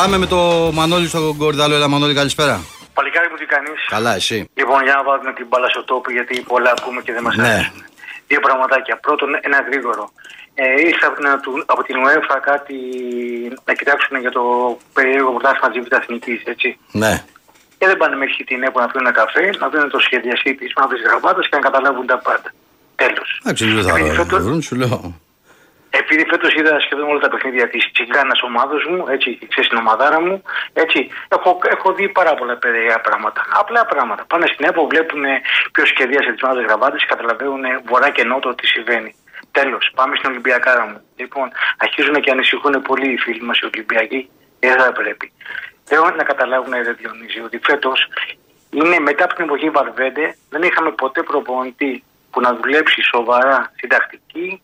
Πάμε με το Μανώλη στο Κορδάλο. Έλα Μανώλη, καλησπέρα. Παλικάρι μου τι κάνεις; Καλά, εσύ. Λοιπόν, για να βάλουμε την μπάλα στο τόπο, γιατί πολλά ακούμε και δεν μας Ναι. αρέσουν. Δύο πραγματάκια. Πρώτον, ένα γρήγορο. Ε, ήρθε από την, από την UEFA κάτι να κοιτάξουν για το περίεργο πρωτάθλημα της Β' Εθνικής, έτσι. Ναι. Και δεν πάνε μέχρι την ΕΠΟ να πιούν ένα καφέ, να δουν το σχεδιαστή της μαύρη γραμμάτα και να καταλάβουν τα πάντα. Τέλος. Εντάξει, δεν θα το βρουν, σου λέω. Επειδή φέτος είδα σχεδόν όλα τα παιχνίδια της τσιγκάνας ομάδα μου, έτσι, ξέρεις την ομαδάρα μου, έτσι, έχω, έχω δει πάρα πολλά περίεργα πράγματα. Απλά πράγματα. Πάνε στην ΕΠΟ, βλέπουν ποιος σχεδίασε τις μαύρες γραβάτε και καταλαβαίνουν βορρά και νότο τι συμβαίνει. Τέλος, πάμε στην Ολυμπιακάρα μου. Λοιπόν, αρχίζουν και ανησυχούν πολύ οι φίλοι μας οι Ολυμπιακοί. Δεν θα πρέπει. Θέλω να καταλάβουν, Ρε Διονύση, ότι φέτος είναι μετά από την εποχή Βαρβέντε, δεν είχαμε ποτέ προπονητή που να δουλέψει σοβαρά στην τακτική,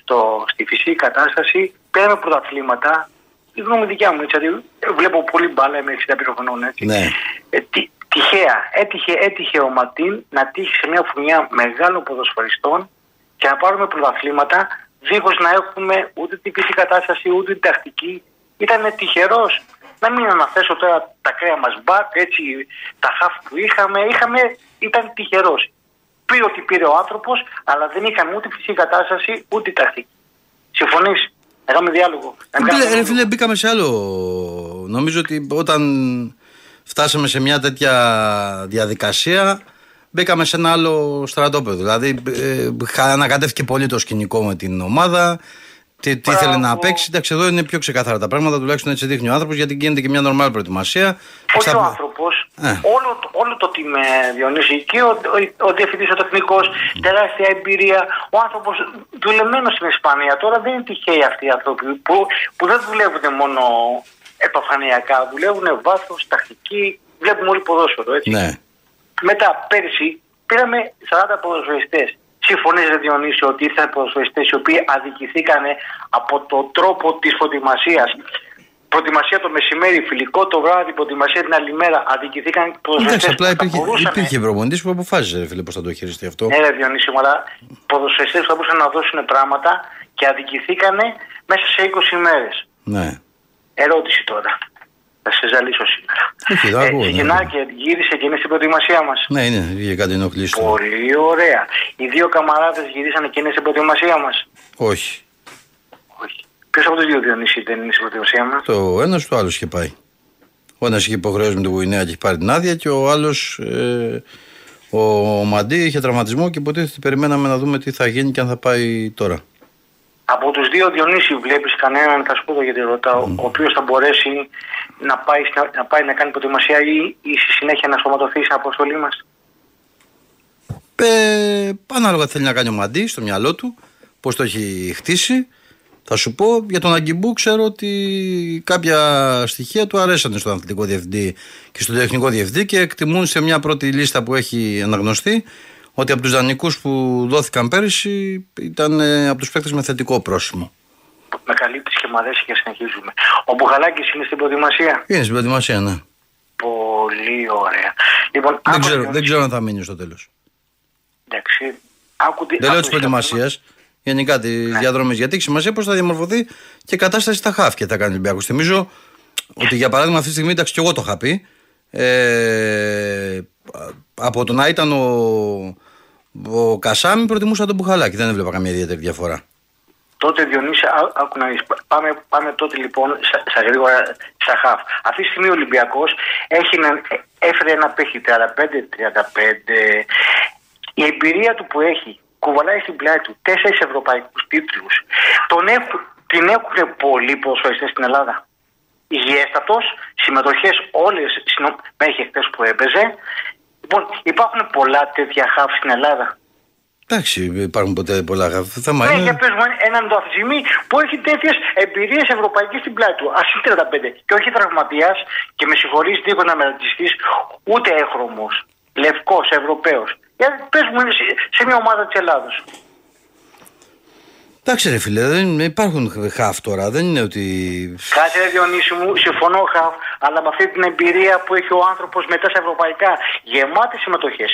στο, στη φυσική κατάσταση, πέρα από πρωταθλήματα. Η γνώμη δικιά μου, έτσι, γιατί βλέπω πολύ μπάλα, είμαι 60 χρονών, έτσι. Ναι. Ε, τι- τυχαία, έτυχε, έτυχε ο Ματίν να τύχει σε μια φουνιά μεγάλων ποδοσφαιριστών και να πάρουμε πρωταθλήματα δίχως να έχουμε ούτε την φυσική κατάσταση ούτε την τακτική. Ήταν τυχερός. Να μην αναθέσω τώρα τα κρέα μας μπακ, έτσι, τα χαφ που είχαμε, είχαμε ήταν τυχερός. Πήρε ό,τι πήρε ο άνθρωπος, αλλά δεν είχαμε ούτε φυσική κατάσταση ούτε τακτική. Συμφωνείς; Να κάνουμε διάλογο. Να μην Φίλε, κάνουμε- ρε φίλε, μπήκαμε σε άλλο. Νομίζω ότι όταν φτάσαμε σε μια τέτοια διαδικασία, μπήκαμε σε ένα άλλο στρατόπεδο. Δηλαδή, ε, χα- ανακατεύτηκε πολύ το σκηνικό με την ομάδα. Τι, τι ήθελε να Μπράβο. παίξει. Εντάξει, εδώ είναι πιο ξεκάθαρα τα πράγματα, τουλάχιστον έτσι δείχνει ο άνθρωπος, γιατί γίνεται και μια νορμάλ προετοιμασία. Όχι Στα- ο άνθρωπος, Ε. όλο, το- όλο το team ε, Διονύση και ο, ο, ο διευθυντής, ο τεχνικός, τεράστια εμπειρία. Ο άνθρωπος δουλεμένος στην Ισπανία. Τώρα δεν είναι τυχαίοι αυτοί οι άνθρωποι που, που δεν δουλεύουν μόνο επαφανειακά. Δουλεύουν βάθος, τακτική. Βλέπουμε όλοι ποδόσφαιρο, έτσι. Ναι. Μετά, πέρσι, πήραμε 40 ποδοσφαιριστές. Συμφωνείς, Ρε Διονύση, ότι ήρθαν ποδοσφαιριστές οι οποίοι αδικηθήκαν από το τρόπο της προετοιμασίας. Προετοιμασία το μεσημέρι, φιλικό το βράδυ, προετοιμασία την άλλη μέρα. Αδικηθήκαν Εντάξει, ποδοσφαιριστές απλά που θα υπήρχε, μπορούσαν- υπήρχε προπονητής που αποφάσισε, ρε φίλε, πώς θα το χειριστεί αυτό. Ναι, ρε Διονύση, μου, αλλά ποδοσφαιριστές που θα μπορούσαν να δώσουν πράγματα και αδικηθήκαν μέσα σε 20 μέρες. Ναι. Ερώτηση τώρα. Θα σε ζαλίσω σήμερα. Όχι, το ακούω, ναι. ξεκινάει και γύρισε και είναι στην προετοιμασία μας. Ναι, είναι, είχε κάτι ενοχλήσει. του. Πολύ ωραία. Οι δύο καμαράδες γυρίσανε και είναι στην προετοιμασία μας. Όχι. Όχι. Ποιος από τους δύο Διονύση δεν είναι στην προετοιμασία μας; Το ένας το άλλο είχε πάει. Ο ένας είχε υποχρεώσει με την Γουινέα και είχε πάρει την άδεια και ο άλλος, ε, ο Μαντί, είχε τραυματισμό και υποτίθεται περιμέναμε να δούμε τι θα γίνει και αν θα πάει τώρα. Από τους δύο Διονύση βλέπεις κανέναν, θα σου πω εδώ γιατί ρωτάω, ο οποίος θα μπορέσει να πάει, στην- να πάει να κάνει προετοιμασία ή, ή στη συνέχεια να σωματωθείς στην αποστολή μας; Ε, ανάλογα τι θέλει να κάνει ο Μαντί στο μυαλό του, πώς το έχει χτίσει. Θα σου πω για τον Αγκιμπού ξέρω ότι κάποια στοιχεία του αρέσανε στον αθλητικό διευθυντή και στον τεχνικό διευθυντή και εκτιμούν σε μια πρώτη λίστα που έχει αναγνωστεί ότι από τους δανεικούς που δόθηκαν πέρυσι ήταν ε, από τους παίκτες με θετικό πρόσημο. Με καλύπτεις και μου αρέσει και συνεχίζουμε. Ο Μπουχαλάκης είναι στην προετοιμασία; Είναι στην προετοιμασία, ναι. Πολύ ωραία. Λοιπόν, Δεν άκου, ξέρω, Διονύση. δεν ξέρω αν θα μείνει στο τέλος. Εντάξει. Άκου, τι- Δεν λέω άκου της τι προετοιμασίας, γενικά τη διαδρομής. Γιατί έχει σημασία πώς θα διαμορφωθεί και η κατάσταση στα χάφια θα κάνει ο Ολυμπιακό. Θυμίζω ότι για παράδειγμα αυτή τη στιγμή, εντάξει, και εγώ το είχα πει. Ε, από το να ήταν ο, ο Κασάμι, προτιμούσα τον Μπουχαλάκη. Δεν έβλεπα καμία ιδιαίτερη διαφορά. Τότε Διονύση, ά- άκου να δεις. Πάμε, πάμε τότε λοιπόν στα, στα γρήγορα στα χαφ. Αυτή τη στιγμή ο Ολυμπιακός έχει ένα, έφερε ένα παίχτη 35-35. Η εμπειρία του που έχει κουβαλάει στην πλάτη του τέσσερις ευρωπαϊκούς τίτλους. Τον έχουν, την έχουν πολλοί ποδοσφαιριστές στην Ελλάδα. Υγιέστατος, συμμετοχές όλες συνο- μέχρι χτες που έπαιζε. Λοιπόν, υπάρχουν πολλά τέτοια χαφ στην Ελλάδα. Εντάξει, υπάρχουν ποτέ πολλά θέμα. Ναι, είναι... για πες μου έναν το Αφζημί που έχει τέτοιες εμπειρίες ευρωπαϊκέ στην πλάτη του. Α είναι 35 και όχι τραυματίας και με συγχωρείς λίγο να με ρατσιστεί, ούτε έχρωμος. Λευκός, Ευρωπαίος. Γιατί πες μου σε, σε μια ομάδα της Ελλάδος. Εντάξει ρε φίλε, δεν υπάρχουν χαφ τώρα, δεν είναι ότι... Κάτσε ρε Διονύση μου, συμφωνώ χαφ, αλλά με αυτή την εμπειρία που έχει ο άνθρωπος μετά στα ευρωπαϊκά, γεμάτες συμμετοχές.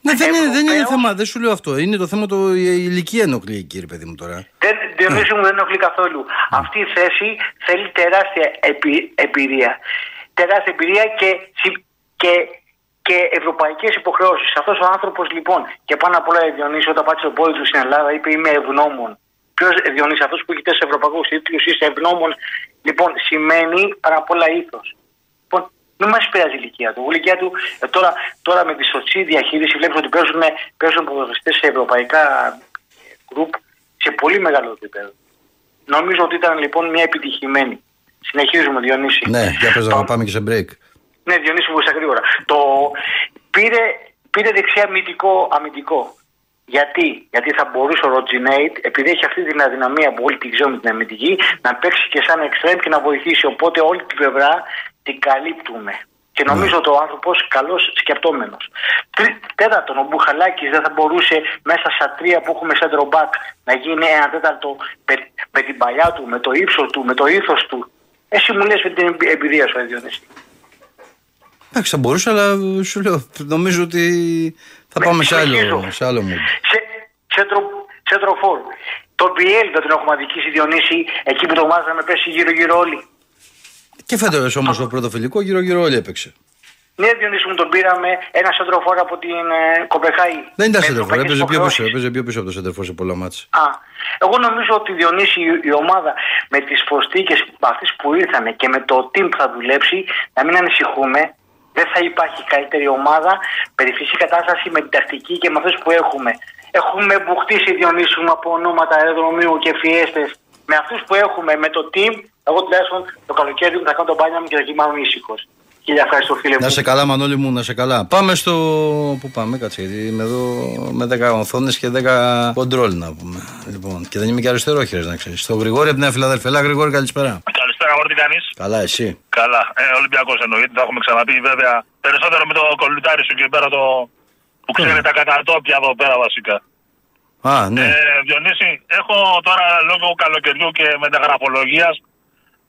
Ναι, δεν, είναι, δεν είναι θέμα, δεν σου λέω αυτό, είναι το θέμα το η ηλικία ενοχλεί κύριε παιδί μου τώρα. Δεν, Διονύση μου δεν ενοχλεί καθόλου. Αυτή η θέση θέλει τεράστια επι, εμπειρία. Τεράστια εμπειρία και, και και ευρωπαϊκές υποχρεώσεις. Αυτός ο άνθρωπος λοιπόν, και πάνω απ' όλα Διονύση, όταν πάτησε τον πόδι του στην Ελλάδα, είπε: Είμαι ευγνώμων. Ποιος Διονύση, αυτός που έχει τέσσερις ευρωπαϊκούς τίτλους, είσαι ευγνώμων. Λοιπόν, σημαίνει πάνω απ' όλα ήθος. Λοιπόν, μην μας πειράζει η ηλικία του. Η ηλικία του ε, τώρα, τώρα με τη σωστή διαχείριση βλέπεις ότι παίζουν, παίζουν ποδοσφαιριστές σε ευρωπαϊκά γκρουπ σε πολύ μεγάλο επίπεδο. Νομίζω ότι ήταν λοιπόν μια επιτυχημένη. Συνεχίζουμε, Διονύση. Ναι, για πες να πάμε και σε break. Ναι, Διονύση μου, γρήγορα. Το πήρε, πήρε δεξιά αμυντικό, αμυντικό. Γιατί; Γιατί θα μπορούσε ο Ροτζινέιτ, επειδή έχει αυτή την αδυναμία που όλοι την ξέρουμε την αμυντική, να παίξει και σαν εξτρέμ και να βοηθήσει. Οπότε όλη την πλευρά την καλύπτουμε. Και νομίζω ότι ο άνθρωπος καλός σκεπτόμενος. Τέταρτον, ο Μπουχαλάκης δεν θα μπορούσε μέσα στα τρία που έχουμε σαν back να γίνει ένα τέταρτο με, με την παλιά του, με το ύψος του, με το ήθος του. Εσύ μου λες με την εμπειρία σου, Διονύση. Εντάξει, θα μπορούσε, αλλά σου λέω, νομίζω ότι θα πάμε σε άλλο, σε άλλο mood. Σε, τσέντρο, φόρ. Το BL δεν τον έχουμε αδικήσει Διονύση, εκεί που το μάζαμε πέσει γύρω-γύρω όλοι. Και φέτος όμως το πρωτοφιλικό γύρω-γύρω όλοι έπαιξε. Ναι, Διονύση μου τον πήραμε ένα σεντροφόρ από την ε, Κοπεχάη. Δεν ήταν σεντροφόρ, έπαιζε πιο, πίσω, έπαιζε πιο πίσω από το σεντροφόρ σε πολλά μάτια. Α, εγώ νομίζω ότι Διονύση η, η ομάδα με τις προστίκε αυτές που ήρθαν και με το team που θα δουλέψει, να μην ανησυχούμε, δεν θα υπάρχει καλύτερη ομάδα περί φυσική κατάσταση με την τακτική και με αυτές που έχουμε. Έχουμε μπουχτίσει Διονύσουμε από ονόματα αεροδρομίου και φιέστες. Με αυτούς που έχουμε, με το team, εγώ τουλάχιστον το καλοκαίρι μου θα κάνω τον μπάνια μου και θα κοιμάμαι ήσυχο. Κύριε ευχαριστώ φίλε μου. Να σε καλά, Μανώλη μου, να σε καλά. Πάμε στο. Πού πάμε, κάτσε, γιατί είμαι εδώ με 10 οθόνες και 10 κοντρόλ να πούμε. Λοιπόν, και δεν είμαι και αριστερόχειρος να ξέρεις. Στο Γρηγόρη από την Φιλαδέλφια. Έλα, Γρηγόρη, καλησπέρα. Καλησπέρα, Γρηγόρη, τι κάνεις; Καλά, εσύ; Καλά. Ε, Ολυμπιακός εννοείται, το έχουμε ξαναπεί βέβαια. Περισσότερο με το κολλητάρι σου και πέρα το. που ξέρει τα κατατόπια εδώ πέρα βασικά. Α, ναι. Ε, Διονύση, έχω τώρα λόγω καλοκαιριού και μεταγραφολογίας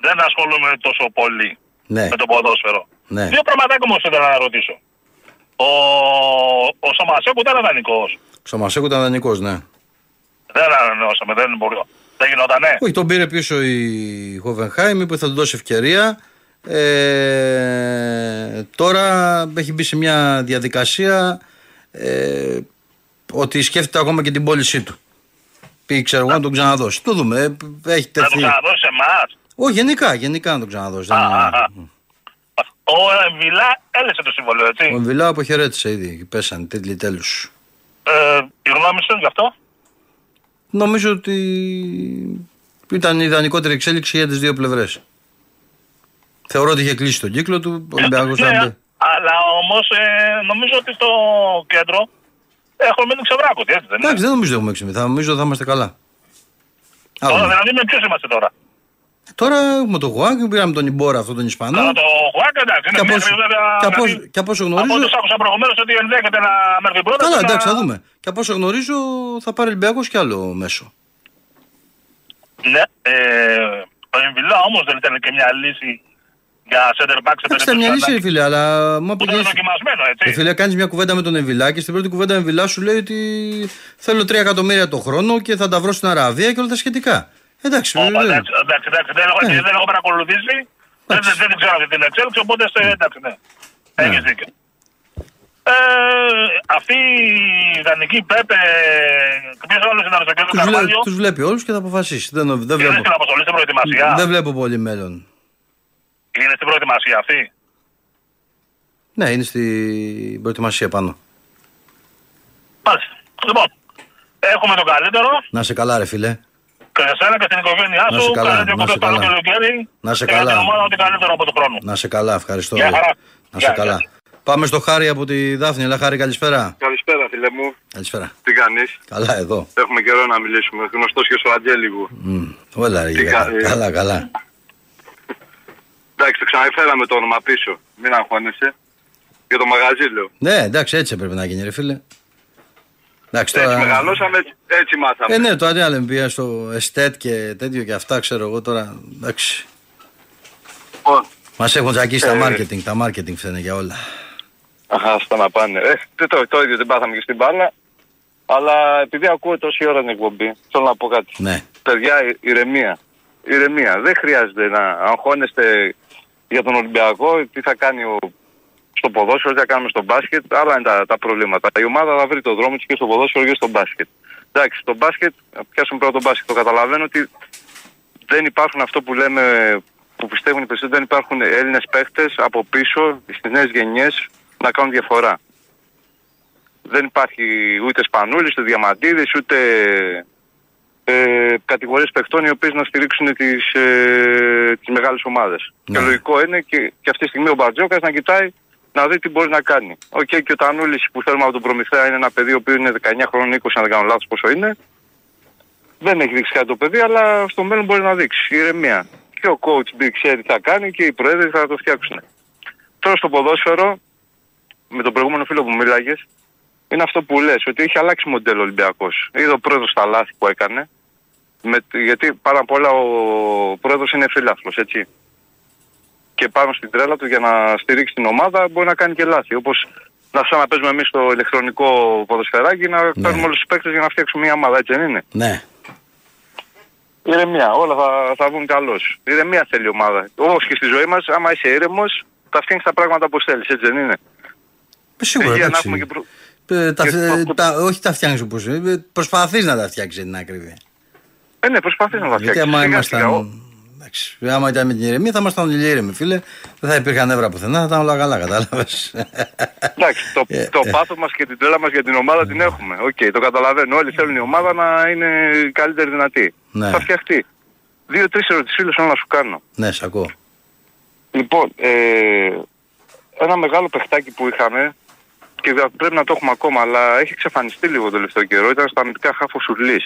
δεν ασχολούμαι τόσο πολύ ναι. με το ποδόσφαιρο. Ναι. Δύο πραγματάκια όμως ήθελα να ρωτήσω. Ο, ο Σαμασέκου ήταν δανεικός. Ο Σαμασέκου ήταν δανεικός, ναι. Δεν ανανεώσαμε, δεν μπορεί. Δεν γινόταν, ναι. Όχι, τον πήρε πίσω η Χοβενχάιμ, είπε θα του δώσει ευκαιρία. Ε, τώρα έχει μπει σε μια διαδικασία ε, ότι σκέφτεται ακόμα και την πώλησή του. Πήγε, ξέρω εγώ, να τον ξαναδώσει. Το δούμε. Ε, έχει τεθεί. Να τον ξαναδώσει σε εμάς. Όχι, γενικά, γενικά να τον ξαναδώσει. Α, α, α. Ο Εμβιλά έλεσε το συμβολέο, έτσι. Ο Εμβιλά αποχαιρέτησε ήδη. Πέσανε τίτλοι τέλους. Ε, η γνώμη σου γι' αυτό; Νομίζω ότι ήταν η ιδανικότερη εξέλιξη για τις δύο πλευρές. Θεωρώ ότι είχε κλείσει τον κύκλο του. Ο Ολυμπιακός ναι, αλλά όμως ε, νομίζω ότι στο κέντρο έχουμε μείνει ξεβράκωτοι, έτσι δεν είναι; Εντάξει, δεν νομίζω ότι έχουμε ξεμείνει. Θα νομίζω ότι θα είμαστε καλά. Τώρα, δηλαδή με ποιο είμαστε τώρα; Τώρα έχουμε τον Γουάκ, πήραμε τον Ιμπόρα αυτό τον Ισπανό. Τώρα το Γουάκ εντάξει, είναι μέχρι βέβαια. Και από όσο γνωρίζω. Από ό,τι άκουσα προηγουμένως ότι ενδέχεται να μέχρι πρώτα. Καλά, εντάξει, θα δούμε. Και από όσο γνωρίζω θα πάρει Ολυμπιακός κι άλλο μέσο. Ναι, ε, ο Εμβιλά όμως δεν ήταν και μια λύση για center back σε περίπτωση. μια λύση, φίλε, αλλά. Μα που είναι δοκιμασμένο, έτσι. Ε, φίλε, κάνεις μια κουβέντα με τον Εμβιλά και στην πρώτη κουβέντα ο Εμβιλάς σου λέει ότι θέλω 3 εκατομμύρια το χρόνο και θα τα βρω στην Αραβία και όλα τα σχετικά. Εντάξει, oh, εντάξει, εντάξει, εντάξει, δεν, έχω, ναι. δεν έχω παρακολουθήσει. Δεν, δεν, ξέρω αυτή την εξέλιξη, οπότε σε, εντάξει, ναι. ναι. Έχεις δίκιο. Ε, αυτή η ιδανική Πέπε, ποιος άλλος είναι στο κέντρο τους βλέ, Τους βλέπει όλους και θα αποφασίσει. Δεν, δεν βλέπω. Είναι στην αποστολή στην προετοιμασία. Δεν βλέπω πολύ μέλλον. Είναι στην προετοιμασία αυτή; Ναι, είναι στην προετοιμασία πάνω. Μάλιστα. Λοιπόν, έχουμε τον καλύτερο. Να σε καλά, ρε φίλε. Και εσένα και την οικογένειά σου. Να σε καλά. Να σε καλά. Να σε καλά. Να σε καλά, ευχαριστώ. Γεια Να σε καλά. Πάμε στο Χάρη από τη Δάφνη. Ελά, Χάρη, καλησπέρα. Καλησπέρα, φίλε μου. Καλησπέρα. Τι κάνεις; Καλά, εδώ. Έχουμε καιρό να μιλήσουμε. Γνωστός και στο Αντζέλιγου. Μμ, Όλα, ρε, Τι γίγαντα. κα- ε. Καλά, καλά. Εντάξει, το ξαναφέραμε το όνομα πίσω. Μην αγχώνεσαι. Για το μαγαζί λέω. Ναι, εντάξει, έτσι έπρεπε να γίνει, ρε φίλε. Εντάξει, Έτσι τώρα. μεγαλώσαμε, έτσι, έτσι μάθαμε. Ε, ναι, το αντί με πήγα στο εστέτ και τέτοιο και αυτά, ξέρω εγώ τώρα. Εντάξει. Λοιπόν, Μας έχουν τζακίσει τα Ε, marketing. Τα marketing φταίνε για όλα. Αχα, αυτά να πάνε. Ε, τι το, το ίδιο δεν πάθαμε και στην μπάλα. Αλλά επειδή ακούω τόση ώρα την εκπομπή, θέλω να πω κάτι. Ναι. Παιδιά, η- ηρεμία. Ηρεμία. Δεν χρειάζεται να αγχώνεστε για τον Ολυμπιακό, τι θα κάνει ο... στο ποδόσφαιρο, τι θα κάνουμε στο μπάσκετ. Άλλα είναι τα, τα προβλήματα. Η ομάδα θα βρει το δρόμο της και στο ποδόσφαιρο και στο μπάσκετ. Εντάξει, στο μπάσκετ, να πιάσουμε πρώτα το μπάσκετ. Το καταλαβαίνω ότι δεν υπάρχουν αυτό που λέμε, που πιστεύουν οι περισσότεροι, δεν υπάρχουν Έλληνες παίχτες από πίσω στις νέες γενιές να κάνουν διαφορά. Δεν υπάρχει ούτε Σπανούλης, ούτε Διαμαντίδης, ούτε ε, κατηγορίες παιχτών οι οποίες να στηρίξουν τις, ε, τις μεγάλες ομάδες. Ναι. Και λογικό είναι και, και αυτή τη στιγμή ο Μπαρτζόκας να κοιτάει να δει τι μπορεί να κάνει. Οκ, και ο Τανούλης που θέλουμε από τον Προμηθέα είναι ένα παιδί ο οποίος είναι 19 χρόνων, 20 αν δεν κάνω λάθος πόσο είναι. Δεν έχει δείξει κάτι το παιδί, αλλά στο μέλλον μπορεί να δείξει. Ηρεμία. Και ο coach B ξέρει τι θα κάνει και οι προέδροι θα το φτιάξουν. Τώρα στο ποδόσφαιρο, με τον προηγούμενο φίλο που μίλαγες, είναι αυτό που λες, ότι έχει αλλάξει μοντέλο ο Ολυμπιακός. Είδε ο πρόεδρος τα λάθη που έκανε, με, γιατί πάρα απ' όλα ο πρόεδρος είναι φίλαθλος, έτσι. Και πάνω στην τρέλα του για να στηρίξει την ομάδα μπορεί να κάνει και λάθη. Όπως να σαν να παίζουμε εμείς στο ηλεκτρονικό ποδοσφαιράκι, να παίρνουμε όλους τους παίκτες για να φτιάξουμε μια ομάδα, έτσι δεν είναι; Ναι. Ηρεμία, όλα θα, θα βγουν καλώς. Ηρεμία θέλει η ομάδα. Όπως και στη ζωή μας, άμα είσαι ήρεμος, θα φτιάξεις τα πράγματα όπως θέλεις, έτσι δεν είναι; Ε, Σίγουρα. Υγεία να εντάξει. έχουμε και προ- Ε, τα, και ε, το- τα- όχι τα φτιάχνεις όπως Προσπαθείς να τα φτιάξεις την ακρίβεια. Ε, ναι, προσπαθείς να τα Γιατί φτιάξεις. άμα Σιγά σιγά, ο- ήμασταν. Εντάξει, άμα ήταν με την ηρεμία θα ήμασταν όλοι ήρεμοι, φίλε. Δεν θα υπήρχαν νεύρα πουθενά, θα ήταν όλα καλά, κατάλαβες. Εντάξει, το, Ε, το ε. πάθος μας και την τρέλα μας για την ομάδα την έχουμε. Οκ, το καταλαβαίνω. Όλοι θέλουν η ομάδα να είναι η καλύτερη δυνατή. Ναι. Θα φτιαχτεί. Δύο-τρεις ερωτήσεις φίλε θέλω να σου κάνω. ναι, σ' ακούω. Λοιπόν, ε, ένα μεγάλο παιχτάκι που είχαμε και δεν- πρέπει να το έχουμε ακόμα, αλλά έχει εξαφανιστεί λίγο το τελευταίο καιρό. Ήταν στα αμυντικά χαφ ο Σουρλής.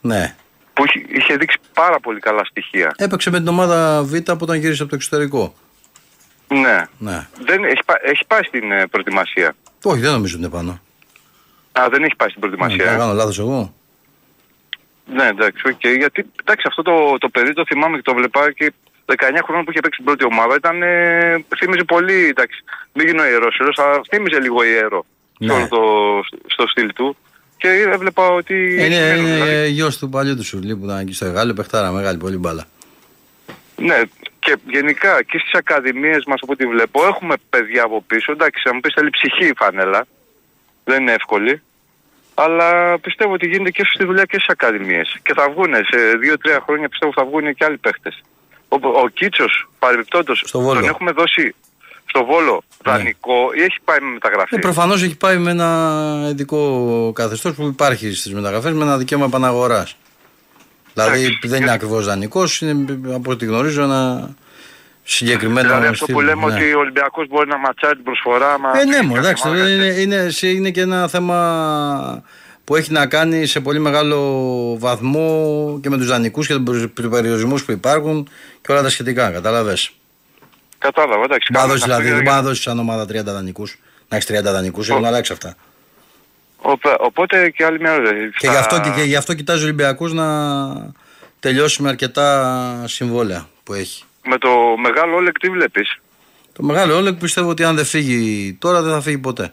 Ναι. Που είχε, είχε δείξει πάρα πολύ καλά στοιχεία. Έπαιξε με την ομάδα Β από όταν γύρισε από το εξωτερικό. Ναι. Ναι. Δεν, έχει, πά- έχει πάει στην ε, προετοιμασία. Όχι, δεν νομίζω ότι είναι πάνω. Α, δεν έχει πάει στην Ναι, προετοιμασία. θα κάνω λάθος εγώ. Ναι, εντάξει, οκ. Γιατί εντάξει, αυτό το, το παιδί το θυμάμαι και το βλέπα και 19 χρόνια που είχε παίξει την πρώτη ομάδα ήταν. Ε, θύμιζε πολύ. Εντάξει, μην γίνω ιερόσυλος, αλλά θύμιζε λίγο ιερό Ναι. στο, όλο το, στο στυλ του. Και έβλεπα ότι. Είναι, έχει είναι δηλαδή. γιος του παλιού του Σουρλί που ήταν εκεί στο Αιγάλεω, παιχτάρα μεγάλη, πολύ μπάλα. Ναι, και γενικά και στις ακαδημίες μας, από ό,τι βλέπω, έχουμε παιδιά από πίσω. Εντάξει, αν μου πεις θέλει ψυχή η φανέλα. Δεν είναι εύκολη. Αλλά πιστεύω ότι γίνεται και στη δουλειά και στις ακαδημίες. Και θα βγουν σε 2-3 χρόνια πιστεύω θα βγουν και άλλοι παίχτες. Ο, ο Κίτσος, παρεμπιπτόντως, Στο Βόλο. τον έχουμε δώσει στο Βόλο Ναι. δανεικό ή έχει πάει με μεταγραφή; Ε, Προφανώς έχει πάει με ένα ειδικό καθεστώς που υπάρχει στις μεταγραφές με ένα δικαίωμα επαναγοράς. Δηλαδή Εντάξει. δεν είναι ακριβώς δανεικός, είναι από ό,τι γνωρίζω ένα συγκεκριμένο. δηλαδή αυτό στυλ, που λέμε ναι. ότι ο Ολυμπιακός μπορεί να ματσάρει την προσφορά. Μα Ε, ναι, μου, εντάξει, Μα- είναι, είναι, σε- είναι και ένα θέμα που έχει να κάνει σε πολύ μεγάλο βαθμό και με τους δανεικούς και τους περιορισμούς που υπάρχουν και όλα τα σχετικά, κατάλαβες. Κατάλαβα, εντάξει. Μπα κάνουμε δώσεις, τα δηλαδή, παιδιά δεν για- μπορεί να δώσεις σαν ομάδα 30 δανεικούς. Να έχεις 30 δανεικούς, έχουν αλλάξει αυτά. Οπέ- Οπότε και άλλη μια ερώτηση. Και γι, αυτό, και, και γι' αυτό κοιτάζει ο Ολυμπιακός να τελειώσει με αρκετά συμβόλαια που έχει. Με το μεγάλο Όλεκ τι βλέπεις; Το μεγάλο Όλεκ πιστεύω ότι αν δεν φύγει τώρα δεν θα φύγει ποτέ.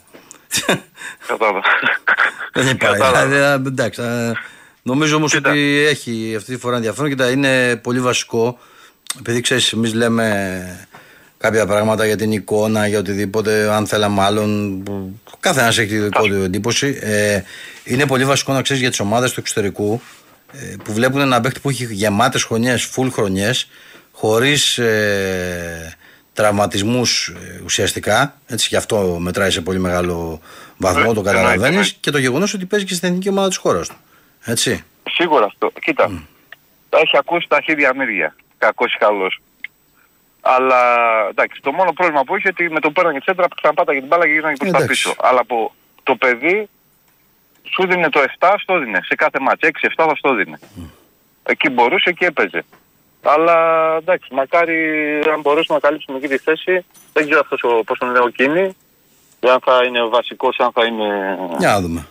Κατάλαβα. Δεν υπάρχει. Κατάλαβα. Δηλαδή, εντάξει, ε, νομίζω όμως Κοίτα. ότι έχει αυτή τη φορά ενδιαφέρον. Κοίτα, είναι πολύ βασικό. Επειδή ξέρεις, εμείς λέμε κάποια πράγματα για την εικόνα, για οτιδήποτε, αν θέλαμε άλλον. που Ο καθένας έχει τη δικό του εντύπωση. Ε, είναι πολύ βασικό να ξέρεις για τις ομάδες του εξωτερικού ε, που βλέπουν ένα παίχτη που έχει γεμάτες χρονιές, full χρονιές, χωρίς ε, τραυματισμούς ουσιαστικά. Έτσι, γι' αυτό μετράει σε πολύ μεγάλο βαθμό, Ε, το εννοείται, καταλαβαίνεις. εννοείται. Και το γεγονός ότι παίζει και στην εθνική ομάδα της χώρας του. Έτσι. Σίγουρα αυτό. Κοίτα. Τα έχει ακούσει τα χέρια μύρια. Κακός ή καλός. Αλλά εντάξει, το μόνο πρόβλημα που είχε ότι με το πέρανε τσέντρα ξαναπάταγε την μπάλα και γύρναγε προς τα Εντάξει. πίσω. Αλλά από το παιδί σου δίνει το 7, στο δίνει. Σε κάθε μάτς 6-7 θα στο δίνει. Εκεί μπορούσε και έπαιζε. Αλλά εντάξει, μακάρι αν μπορέσουμε να καλύψουμε εκεί τη θέση. Δεν ξέρω αυτός ο, πώς τον λέω εκείνη. Αν θα είναι βασικός, αν θα είναι Για να δούμε.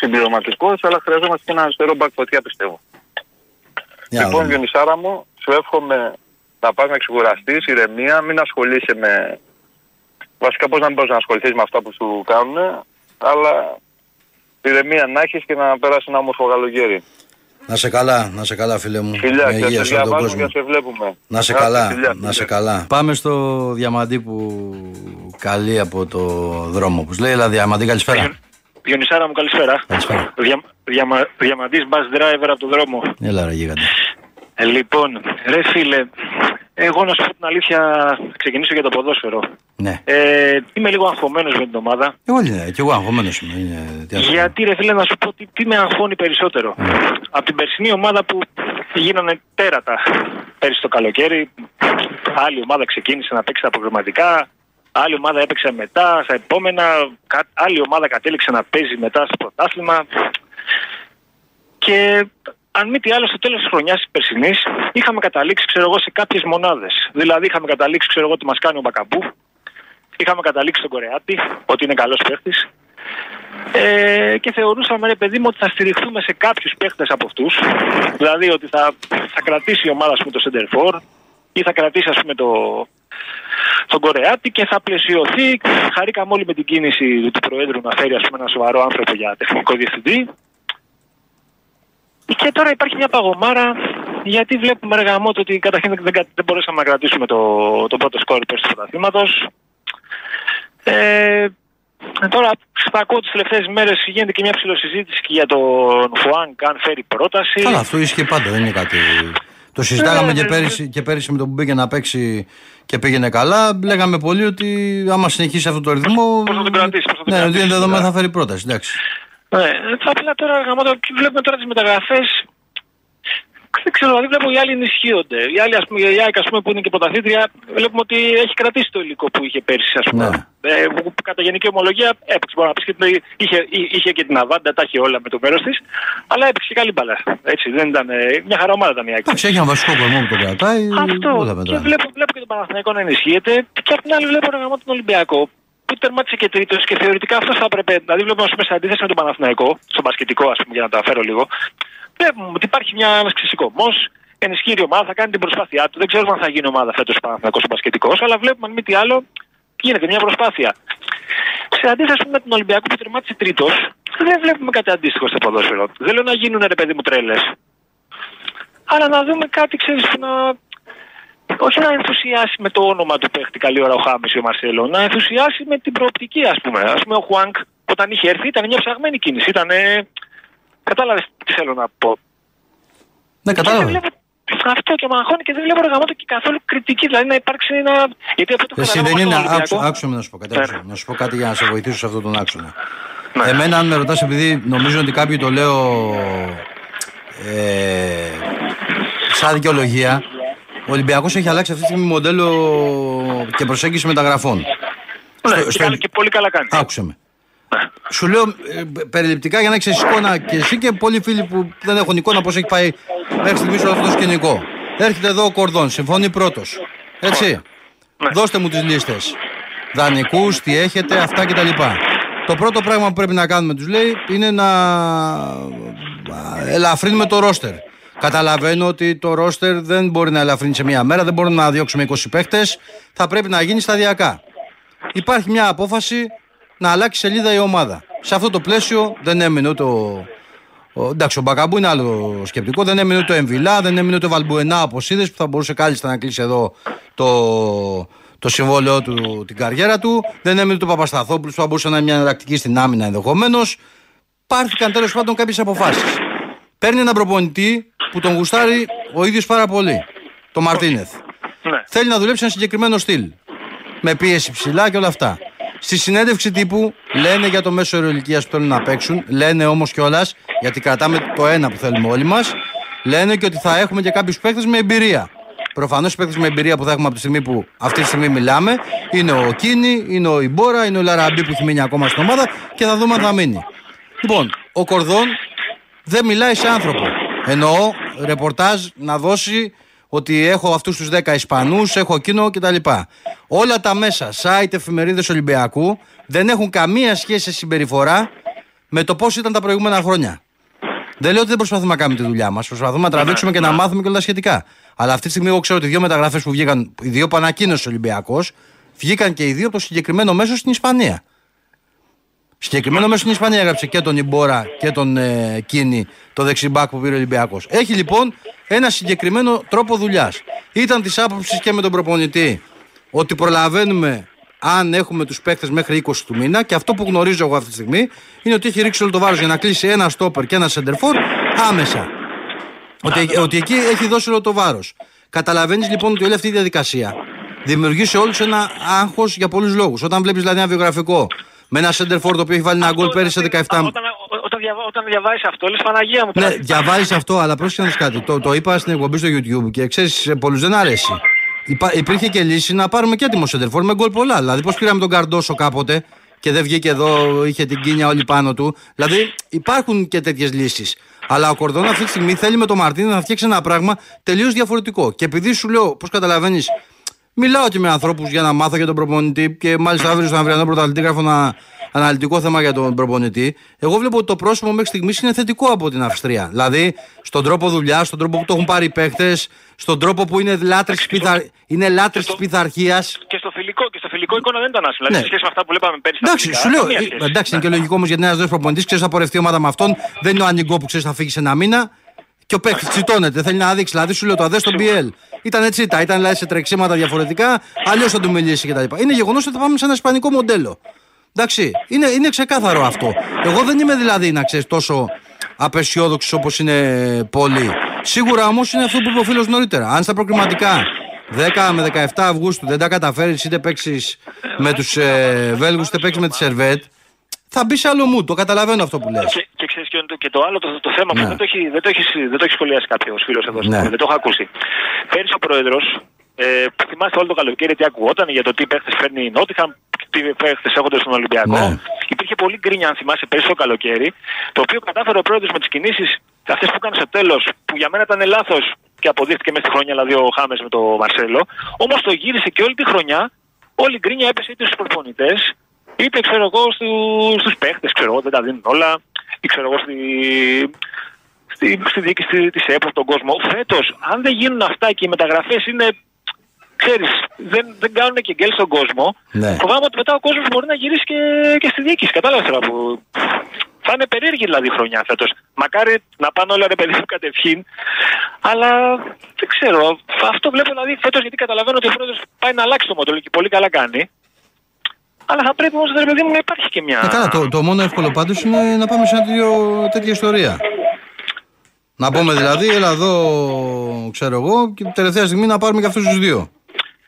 συμπληρωματικός, αλλά χρειαζόμαστε και ένα αριστερό μπακ φωτιά πιστεύω. Για να λοιπόν, δούμε. Διονυσάρα μου, σου εύχομαι να πας να ξεκουραστείς, ηρεμία, μην ασχολείσαι με... Βασικά πώς να μην μπορείς να ασχοληθείς με αυτά που σου κάνουν, αλλά ηρεμία να έχεις και να περάσει ένα όμορφο καλοκαίρι. Να σε καλά, να σε καλά φίλε μου. Φιλιά, Με και υγεία σε σε όλο τον διαβάζουμε κόσμο. και σε βλέπουμε. Να σε Άντε, καλά, φιλιά, να σε φιλιά. καλά. Πάμε στο διαμαντή που καλεί από το δρόμο. Που λέει, έλα διαμαντή, καλησπέρα. Διονυσάρα μου, καλησπέρα. Καλησπέρα. Δια, διαμα, διαμαντής bus driver από το δρόμο. Έλα ρε γίγαντα. Ε, λοιπόν, ρε φίλε, εγώ να σου πω την αλήθεια, θα ξεκινήσω για το ποδόσφαιρο. Ναι. Ε, είμαι λίγο αγχωμένος με την ομάδα. Εγώ είναι, και εγώ αγχωμένος είμαι. Είναι, τι να σου πω. Γιατί ρε φίλε να σου πω τι, τι με αγχώνει περισσότερο. Από την περσινή ομάδα που γίνανε τέρατα πέρυσι το καλοκαίρι, άλλη ομάδα ξεκίνησε να παίξει τα προγραμματικά, άλλη ομάδα έπαιξε μετά, στα επόμενα, κα- άλλη ομάδα κατέληξε να παίζει μετά στο πρωτάθλημα. Και αν μη τι άλλο, στο τέλος της χρονιάς της περσινής είχαμε καταλήξει, ξέρω εγώ, σε κάποιες μονάδες. Δηλαδή, είχαμε καταλήξει, ξέρω εγώ, ότι μας κάνει ο Μπακαμπού. Είχαμε καταλήξει στον Κορεάτη, ότι είναι καλός παίχτης. Ε, και θεωρούσαμε, ρε παιδί μου, ότι θα στηριχθούμε σε κάποιους παίχτες από αυτούς. Δηλαδή, ότι θα, θα κρατήσει η ομάδα, ας πούμε, το Center For ή θα κρατήσει, ας πούμε, το, τον Κορεάτη και θα πλαισιωθεί. Χαρήκαμε όλοι με την κίνηση του Προέδρου να φέρει, ας πούμε, ένα σοβαρό άνθρωπο για τεχνικό διευθυντή. Και τώρα υπάρχει μια παγωμάρα γιατί βλέπουμε ρε γαμότο ότι καταρχήν δεν, δεν, δεν μπορέσαμε να κρατήσουμε το, το πρώτο σκόρ πέρσι του πρωταθλήματος. Ε, τώρα στα ακούω τις τελευταίες μέρες γίνεται και μια ψηλοσυζήτηση και για τον Φουάνκ αν φέρει πρόταση. Καλά, αυτό ίσχυε πάντα, δεν είναι κάτι. Το συζητάγαμε Ε, και ναι, πέρυσι, και πέρυσι με τον που μπήκε να παίξει και πήγαινε καλά. Λέγαμε πολύ ότι άμα συνεχίσει αυτό το ρυθμό. Πώς θα τον κρατήσει, πώς θα τον Ναι, ότι κρατήσει, είναι δεδομένο ναι. θα φέρει πρόταση. Εντάξει. Ναι, θα απλά τώρα γαμώτο, και βλέπουμε τώρα τις μεταγραφές δεν ξέρω, δηλαδή βλέπω οι άλλοι ενισχύονται. Οι άλλοι, ας πούμε, η ΑΕΚ, ας πούμε, που είναι και πρωταθλήτρια, βλέπουμε ότι έχει κρατήσει το υλικό που είχε πέρσι, ας πούμε. Ναι. Ε, που κατά γενική ομολογία έπαιξε. Μπορεί να πεις και την- είχε, εί- είχε και την Αβάντα, τα είχε όλα με το μέρος της, αλλά έπαιξε και καλή μπαλά. Έτσι, δεν ήταν, ε, μια χαρά ομάδα ήταν η ΑΕΚ. Εντάξει, έχει ένα βασικό κορμό που τον κρατάει. Αυτό. όλα Και μετράνε. βλέπω, βλέπω και τον Παναθηναϊκό να ενισχύεται. Και απ' την άλλη βλέπω ένα γαμό τον Ολυμπιακό που τερμάτισε και τρίτος και θεωρητικά αυτός θα έπρεπε. Δηλαδή βλέπουμε ας πούμε, σε αντίθεση με τον Παναθηναϊκό, στον μπασκετικό, ας πούμε, για να το αφέρω λίγο. Βλέπουμε ότι υπάρχει μια, ένας ξεσηκωμός, ενισχύει η ομάδα, θα κάνει την προσπάθειά του. Δεν ξέρουμε αν θα γίνει ομάδα φέτος ο Παναθηναϊκός ο μπασκετικός, αλλά βλέπουμε αν μη τι άλλο γίνεται μια προσπάθεια. Σε αντίθεση με τον Ολυμπιακό που τερμάτισε τρίτος, δεν βλέπουμε κάτι αντίστοιχο στο ποδόσφαιρο. Δεν λέω να γίνουν ρε παιδί μου τρέλες. Αλλά να δούμε κάτι, ξέρεις, που να, όχι να ενθουσιάσει με το όνομα του παίχτη καλή ώρα ο Χάμις ή ο Μαρσέλο, να ενθουσιάσει με την προοπτική ας πούμε. Ας πούμε ο Χουάνκ όταν είχε έρθει ήταν μια ψαγμένη κίνηση, ήταν... Κατάλαβες τι θέλω να πω. Ναι, Και δεν κατάλαβα. βλέπω αυτό και με αγχώνει και δεν βλέπω ρε γαμώτο και καθόλου κριτική, δηλαδή να υπάρξει ένα... Γιατί αυτό το Εσύ καταλάβω δεν στον είναι. Ολυμπιακό. Άκουσα, άκουσα με να σου πω κάτι. Ναι. άκουσα. Να σου πω κάτι για να σε βοηθήσω σε αυτόν τον άξονα. Ναι. Εμένα, αν με ρωτάς, επειδή νομίζω ότι κάποιοι το λέω ε, σαν δικαιολογία, ο Ολυμπιακός έχει αλλάξει αυτή τη στιγμή μοντέλο και προσέγγιση μεταγραφών. Ναι, στο- και, στο- καλά- και πολύ καλά κάνει. Άκουσε με. Σου λέω ε, περιληπτικά για να έχεις εικόνα και εσύ και πολλοί φίλοι που δεν έχουν εικόνα πώς έχει πάει μέχρι στιγμής όλο αυτό το σκηνικό. Έρχεται εδώ ο Κορδόν, συμφωνεί πρώτος. Έτσι. Ναι. Δώστε μου τις λίστες. Δανεικούς, τι έχετε, αυτά κτλ. Το πρώτο πράγμα που πρέπει να κάνουμε, τους λέει, είναι να ελαφρύνουμε το ρόστερ. Καταλαβαίνω ότι το ρόστερ δεν μπορεί να ελαφρύνει σε μία μέρα, δεν μπορούμε να διώξουμε 20 παίχτες. Θα πρέπει να γίνει σταδιακά. Υπάρχει μια απόφαση να αλλάξει σελίδα η ομάδα. Σε αυτό το πλαίσιο δεν έμεινε ούτε ο. ο- εντάξει, ο Μπακαμπού είναι άλλο σκεπτικό. Δεν έμεινε ούτε ο Εμβιλά, δεν έμεινε ούτε ο Βαλμπουενά από Σίδες που θα μπορούσε κάλλιστα να κλείσει εδώ το, το συμβόλαιό του, την καριέρα του. Δεν έμεινε ούτε ο Παπασταθόπουλος που θα μπορούσε να είναι μια εναλλακτική στην άμυνα ενδεχομένως. Πάρθηκαν τέλος πάντων κάποιες αποφάσεις. Παίρνει έναν προπονητή που τον γουστάρει ο ίδιος πάρα πολύ. Το Μαρτίνεθ. Ναι. Θέλει να δουλέψει ένα συγκεκριμένο στυλ. Με πίεση ψηλά και όλα αυτά. Στη συνέντευξη τύπου λένε για το μέσο όρο ηλικία που θέλουν να παίξουν. Λένε όμως κιόλας, γιατί κρατάμε το ένα που θέλουμε όλοι μας, λένε και ότι θα έχουμε και κάποιους παίκτες με εμπειρία. Προφανώς οι παίκτες με εμπειρία που θα έχουμε από τη στιγμή που αυτή τη στιγμή μιλάμε είναι ο Κίνη, είναι ο Ιμπόρα, είναι ο Λαραμπή που έχει μείνει ακόμα στην ομάδα και θα δούμε αν θα μείνει. Λοιπόν, ο Κορδόν δεν μιλάει σε άνθρωπο. Εννοώ ρεπορτάζ να δώσει ότι έχω αυτούς τους 10 Ισπανούς, έχω εκείνο κτλ. Όλα τα μέσα, site, εφημερίδες Ολυμπιακού δεν έχουν καμία σχέση σε συμπεριφορά με το πώς ήταν τα προηγούμενα χρόνια. Δεν λέω ότι δεν προσπαθούμε να κάνουμε τη δουλειά μας. Προσπαθούμε να τραβήξουμε και να μάθουμε και όλα τα σχετικά. Αλλά αυτή τη στιγμή εγώ ξέρω ότι οι δύο μεταγραφές που βγήκαν, οι δύο που ανακοίνωσε ο Ολυμπιακός, βγήκαν και οι δύο από το συγκεκριμένο μέσο στην Ισπανία. Συγκεκριμένο μέσο στην Ισπανία έγραψε και τον Ιμπόρα και τον ε, Κίνη, το δεξιμπάκ που πήρε ο Ολυμπιακός. Έχει λοιπόν ένα συγκεκριμένο τρόπο δουλειάς. Ήταν της άποψης και με τον προπονητή ότι προλαβαίνουμε αν έχουμε τους παίκτες μέχρι 20 του μήνα και αυτό που γνωρίζω εγώ αυτή τη στιγμή είναι ότι έχει ρίξει όλο το βάρος για να κλείσει ένα στόπερ και ένα σεντερφόρ άμεσα. Ότι, ότι εκεί έχει δώσει όλο το βάρος. Καταλαβαίνεις λοιπόν ότι όλη αυτή η διαδικασία δημιουργεί σε όλους ένα άγχος για πολλούς λόγους. Όταν βλέπεις δηλαδή ένα βιογραφικό με ένα σεντερφόρ το οποίο έχει βάλει ένα γκολ πέρυσι σε 17. Όταν, όταν, διαβα, όταν διαβάζεις αυτό, λες Παναγία μου. Ναι, διαβάζεις αυτό, αλλά πρόσεχε να δεις κάτι. Το, το είπα στην εκπομπή στο YouTube και ξέρεις, σε πολλούς δεν αρέσει. Υπά, υπήρχε και λύση να πάρουμε και έτοιμο σεντερφόρ με γκολ πολλά. Δηλαδή, πώς πήραμε τον Καρντόσο κάποτε και δεν βγήκε εδώ, είχε την κίνια όλη πάνω του. Δηλαδή, υπάρχουν και τέτοιες λύσεις. Αλλά ο Κορδόν αυτή τη στιγμή θέλει με τον Μαρτίνο να φτιάξει ένα πράγμα τελείως διαφορετικό. Και επειδή σου λέω, πώς καταλαβαίνεις, μιλάω και με ανθρώπους για να μάθω για τον προπονητή και μάλιστα αύριο στον αυριανό πρωταθλητή γράφω ένα αναλυτικό θέμα για τον προπονητή. Εγώ βλέπω ότι το πρόσωπο μέχρι στιγμής είναι θετικό από την Αυστρία. Δηλαδή, στον τρόπο δουλειάς, στον τρόπο που το έχουν πάρει οι παίχτες, στον τρόπο που είναι λάτρε τη πειθαρ... πειθαρχίας. Και στο φιλικό, και στο φιλικό εικόνα δεν ήταν άσχημα. Δηλαδή, Ναι. σε σχέση με αυτά που βλέπαμε πέρυσι. στα Εντάξει, φιλικά, σου λέω. καμία ε, σχέση. Εντάξει, είναι και λογικό όμως γιατί είναι ένα νέο προπονητής, ξέρεις θα πορευτεί η ομάδα με αυτόν. Δεν είναι ο ανοιγό που ξέρεις θα φύγει σε ένα μήνα. Και ο παίχτη τσιτώνεται, θέλει να δείξει. Δηλαδή σου λέω το αδέ στον BL. Ήταν έτσι, τα ήταν δηλαδή σε τρεξίματα διαφορετικά, αλλιώς θα του μιλήσει κτλ. Είναι γεγονός ότι θα πάμε σε ένα ισπανικό μοντέλο. Εντάξει, είναι, είναι ξεκάθαρο αυτό. Εγώ δεν είμαι δηλαδή να ξέρεις τόσο απεσιόδοξος όπως είναι πολλοί. Σίγουρα όμως είναι αυτό που είπε ο φίλος νωρίτερα. Αν στα προκριματικά 10 με 17 Αυγούστου δεν τα καταφέρεις είτε παίξεις με τους ε, Βέλγους είτε παίξεις με τη Σερβέτ, θα μπει σε άλλο μου. Το καταλαβαίνω αυτό που λες. Και, και ξέρεις και, το- και το άλλο το, το θέμα Ναι. που δεν το, έχει, δεν, το έχεις, δεν το έχει σχολιάσει κάποιος φίλος εδώ, στην Ναι. εκπομπή, δεν το έχω ακούσει. Πέρυσι ο πρόεδρος, ε, που θυμάστε όλο το καλοκαίρι τι ακουγόταν για το τι παίχτες φέρνει η Νότιχαμ, τι παίχτες έχονται στον Ολυμπιακό. Ναι. Υπήρχε πολύ γκρίνια, αν θυμάσαι, πέρυσι το καλοκαίρι, το οποίο κατάφερε ο πρόεδρος με τις κινήσεις αυτές που έκανε στο τέλος, που για μένα ήταν λάθος και αποδείχθηκε μέσα στη χρονιά, δηλαδή ο Χάμες με τον Μαρσέλο. Όμως το γύρισε και όλη τη χρονιά, όλη η γκρίνια έπεσε είτε στους προπονητές, είτε ξέρω εγώ στου, στους παίχτες, ξέρω εγώ, δεν τα δίνουν όλα, ή ξέρω εγώ στη, στη, στη διοίκηση της ΕΠΟ, τον κόσμο. Φέτος, αν δεν γίνουν αυτά και οι μεταγραφές είναι, ξέρεις, δεν, δεν κάνουν και γκέλ στον κόσμο, Ναι. φοβάμαι ότι μετά ο κόσμος μπορεί να γυρίσει και, και στη διοίκηση. Κατάλαβες τώρα που... Θα είναι περίεργη δηλαδή η χρονιά φέτος. Μακάρι να πάνε όλα ρε παιδί μου κατευχήν. Αλλά δεν ξέρω. Αυτό βλέπω δηλαδή φέτος γιατί καταλαβαίνω ότι ο πρόεδρος πάει να αλλάξει το μοντέλο και πολύ καλά κάνει. Αλλά θα πρέπει όμως, ρε παιδί μου, να υπάρχει και μια. Ε, καλά, το, το μόνο εύκολο πάντως είναι να πάμε σε ένα τέτοιο, τέτοια ιστορία. Να πούμε δηλαδή, έλα εδώ, ξέρω εγώ, και τελευταία στιγμή να πάρουμε και αυτούς τους δύο.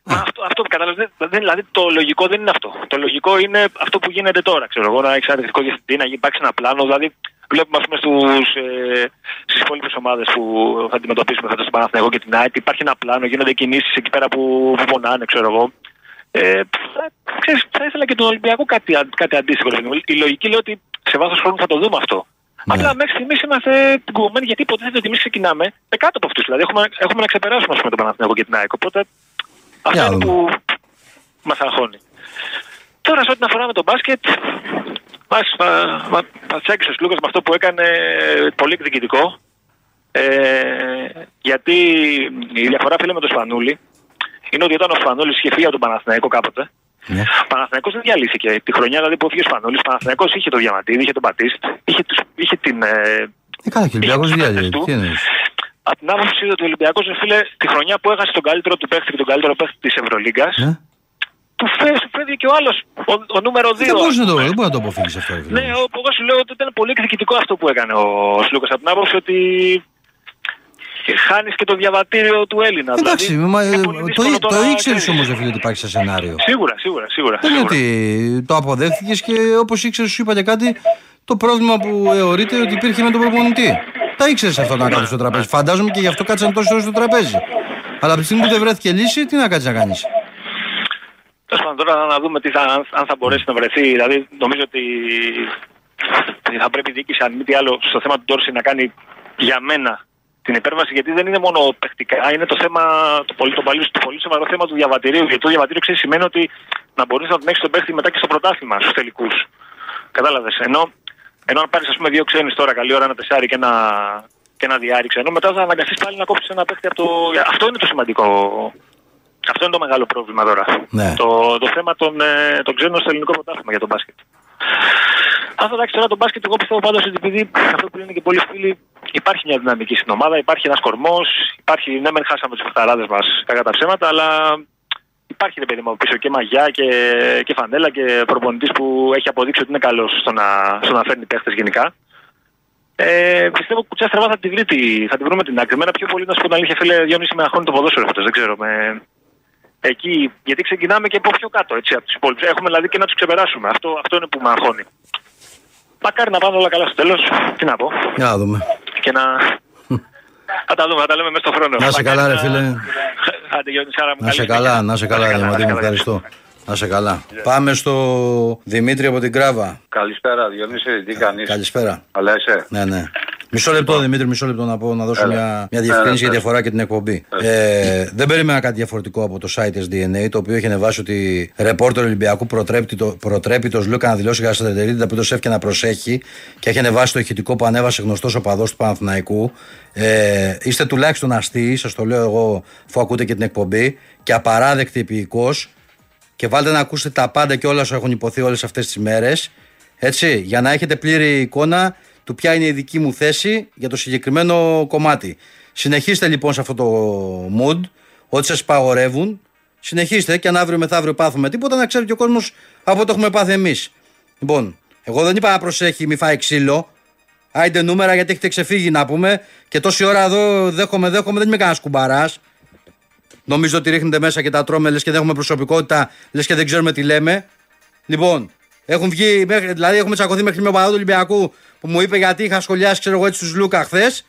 Μα αυτό, αυτό καταλαβαίνεις, δεν, δεν- δηλαδή το λογικό δεν είναι αυτό. Το λογικό είναι αυτό που γίνεται τώρα. Ξέρω εγώ, να έχεις ένα τεχνικό διευθυντή, να υπάρξει ένα πλάνο. Δηλαδή, βλέπουμε ας πούμε, στους, ε, στις υπόλοιπες ομάδες που θα αντιμετωπίσουμε φέτος στον Παναθηναϊκό και την ΑΕΚ. Υπάρχει ένα πλάνο, γίνονται κινήσεις εκεί πέρα που, που πονάνε, ξέρω εγώ. Ε, θα, ξέρεις, θα ήθελα και τον Ολυμπιακό κάτι, α- κάτι αντίστοιχο. ρε παιδί μου. Η λογική λέει ότι σε βάθος χρόνου θα το δούμε αυτό. Ναι. Απλά μέχρι στιγμής είμαστε κουμπωμένοι γιατί υποτίθεται ότι εμείς ξεκινάμε με κάτω από αυτούς. Δηλαδή έχουμε, έχουμε να ξεπεράσουμε ας πούμε, τον Παναθηναϊκό και την ΑΕΚ. Οπότε αυτό Για είναι δούμε. που μα αγχώνει. Τώρα, σε ό,τι αφορά με το μπάσκετ, μας μα, μας τσάκισε ο Λούκας με αυτό που έκανε πολύ εκδικητικό. Ε, γιατί η διαφορά, φίλε, με τον Σπανούλη είναι ότι όταν ο Σπανούλης είχε φύγει από τον Παναθηναϊκό κάποτε, Ναι. ο Παναθηναϊκός δεν διαλύθηκε. Τη χρονιά δηλαδή που έφυγε ο Σπανούλης, ο Παναθηναϊκός είχε τον Διαμαντίδη, είχε τον Πατίστ, είχε, τους- είχε την, ε, Ε, καλά, και ο Ολυμπιακό Είχε τους διάλυε. παίκτες του. Τι εννοείς. από την άποψη ότι ο Ολυμπιακός, ρε φίλε, τη χρονιά που έχασε τον καλύτερο του παίχτη και τον καλύτερο παίχτη της Ευρωλίγκας, Ναι. του φέρει, σου φέρει και ο άλλος, ο, ο νούμερο 2. Δεν μπορείς να το, δεν μπορείς να το αποφύγεις αυτό. ρε φίλε. Ναι, ο- εγώ σου λέω ότι ήταν πολύ εκδικητικό αυτό που έκανε ο Σλούκας. Από την άποψη ότι χάνεις και το διαβατήριο του Έλληνα. Εντάξει, δηλαδή, μα, είναι ε, πολύ το, δύσκολο το τώρα να ήξερες ξέρεις. όμως, φίλε, ότι υπάρχει σε σενάριο. Σίγουρα, σίγουρα, σίγουρα. Δεν είναι σίγουρα. ότι το αποδέχτηκε και όπως ήξερες, σου είπα και κάτι, το πρόβλημα που εωρείται ότι υπήρχε με τον προπονητή. Τα ήξερες αυτό να κάτσει στο τραπέζι. Φαντάζομαι και γι' αυτό κάτσαν τόσε ώρες στο τραπέζι. Αλλά από τη στιγμή που δεν βρέθηκε λύση, τι να κάτσει να κάνεις; Τέλος πάντων, τώρα να δούμε τι θα, αν- αν θα μπορέσει να βρεθεί. Δηλαδή, νομίζω ότι θα πρέπει η διοίκηση, αν μη τι άλλο, στο θέμα του Ντόρση να κάνει για μένα την υπέρβαση, γιατί δεν είναι μόνο παιχτικά, είναι το θέμα, το πολύ, το πολύ, το πολύ σοβαρό θέμα του διαβατηρίου. Γιατί το διαβατήριο ξέρεις σημαίνει ότι να μπορείς να τον έχεις τον παίχτη μετά και στο πρωτάθλημα, στους τελικούς. Κατάλαβες. Ενώ, ενώ αν πάρεις, ας πούμε, δύο ξένους τώρα, καλή ώρα, ένα τεσάρι και ένα, και ένα διάρρη ξένο, μετά θα αναγκαστείς πάλι να κόψεις ένα παίχτη από το. Αυτό είναι το σημαντικό. Αυτό είναι το μεγάλο πρόβλημα τώρα. Ναι. Το, το θέμα των, ε, των ξένων στο ελληνικό πρωτάθλημα για τον μπάσκετ. Αυτό εντάξει τώρα το μπάσκετ, εγώ πιστεύω πάντως ότι επειδή αυτό που λένε και πολλοί φίλοι, υπάρχει μια δυναμική στην ομάδα, υπάρχει ένας κορμός, υπάρχει. Ναι, μεν χάσαμε τους παιχταράδε μας κακά τα ψέματα, αλλά υπάρχει ρε παιδί μου πίσω και μαγιά και, και φανέλα και προπονητής που έχει αποδείξει ότι είναι καλός στο να, στο να φέρνει παίχτες γενικά. Ε, πιστεύω κουτσιά στραβά θα τη, βρει, τη- θα τη βρούμε την άκρη. Εμένα πιο πολύ να σου πω την αλήθεια, φίλε, Διονύση με αγχώνει το ποδόσφαιρο αυτό. Δεν ξέρω. Με... Εκεί, γιατί ξεκινάμε και από πιο κάτω έτσι, από τους υπόλοιπους. Έχουμε δηλαδή και να τους ξεπεράσουμε. Αυτό, αυτό είναι που με αγχώνει. Μακάρι να πάνε όλα καλά στο τέλος. Τι να πω. Για να δούμε. Και να. θα τα δούμε, θα τα λέμε μέσα στον χρόνο. Να είσαι Μακάρι καλά, ρε να- φίλε. Άντε, Γιώργη, Σάρα μου, Να σε καλή καλά, συνέχεια. να σε καλά, Να Διαμαντή μου, να ευχαριστώ. Να σε καλά. Πάμε στο Δημήτρη από την Κράβα. Καλησπέρα, Διονύση, τι κάνεις; Καλησπέρα. Αλλά είσαι; Ναι, ναι. Μισό λεπτό, Δημήτρη, μισό λεπτό να πω να δώσω Έλα. μια, μια Έλα, διευκρίνηση γιατί πες. αφορά και την εκπομπή. Ε, δεν περίμενα κάτι διαφορετικό από το site SDNA, το οποίο έχει ανεβάσει ότι ρεπόρτερ Ολυμπιακού προτρέπτητο- προτρέπητος Λούκα να δηλώσει για Σαντερτερίδη, που το ΣΕΦ και να προσέχει και έχει ανεβάσει το ηχητικό που ανέβασε γνωστός οπαδό του Παναθηναϊκού. Ε, είστε τουλάχιστον αστείοι, σας το λέω εγώ, αφού ακούτε και την εκπομπή, και απαράδεκτη επίοικος και βάλτε να ακούσετε τα πάντα και όλα όσα έχουν υποθεί όλες αυτές τις μέρες έτσι, για να έχετε πλήρη εικόνα του ποια είναι η δική μου θέση για το συγκεκριμένο κομμάτι. Συνεχίστε λοιπόν σε αυτό το mood, ό,τι σας παγορεύουν, συνεχίστε και αν αύριο μεθαύριο πάθουμε τίποτα να ξέρει και ο κόσμος από ό,τι έχουμε πάθει εμείς. Λοιπόν, εγώ δεν είπα να προσέχει μη φάει ξύλο, Άιντε νούμερα γιατί έχετε ξεφύγει να πούμε και τόση ώρα εδώ δέχομαι, δέχομαι, δεν είμαι κανένας κουμπαράς. Νομίζω ότι ρίχνετε μέσα και τα τρώμε, λες και δεν έχουμε προσωπικότητα, λες και δεν ξέρουμε τι λέμε. Λοιπόν, έχουν βγει, μέχρι, δηλαδή έχουμε τσακωθεί μέχρι με παδό του Ολυμπιακού που μου είπε γιατί είχα σχολιάσει, ξέρω εγώ, έτσι τους Λούκα χθες.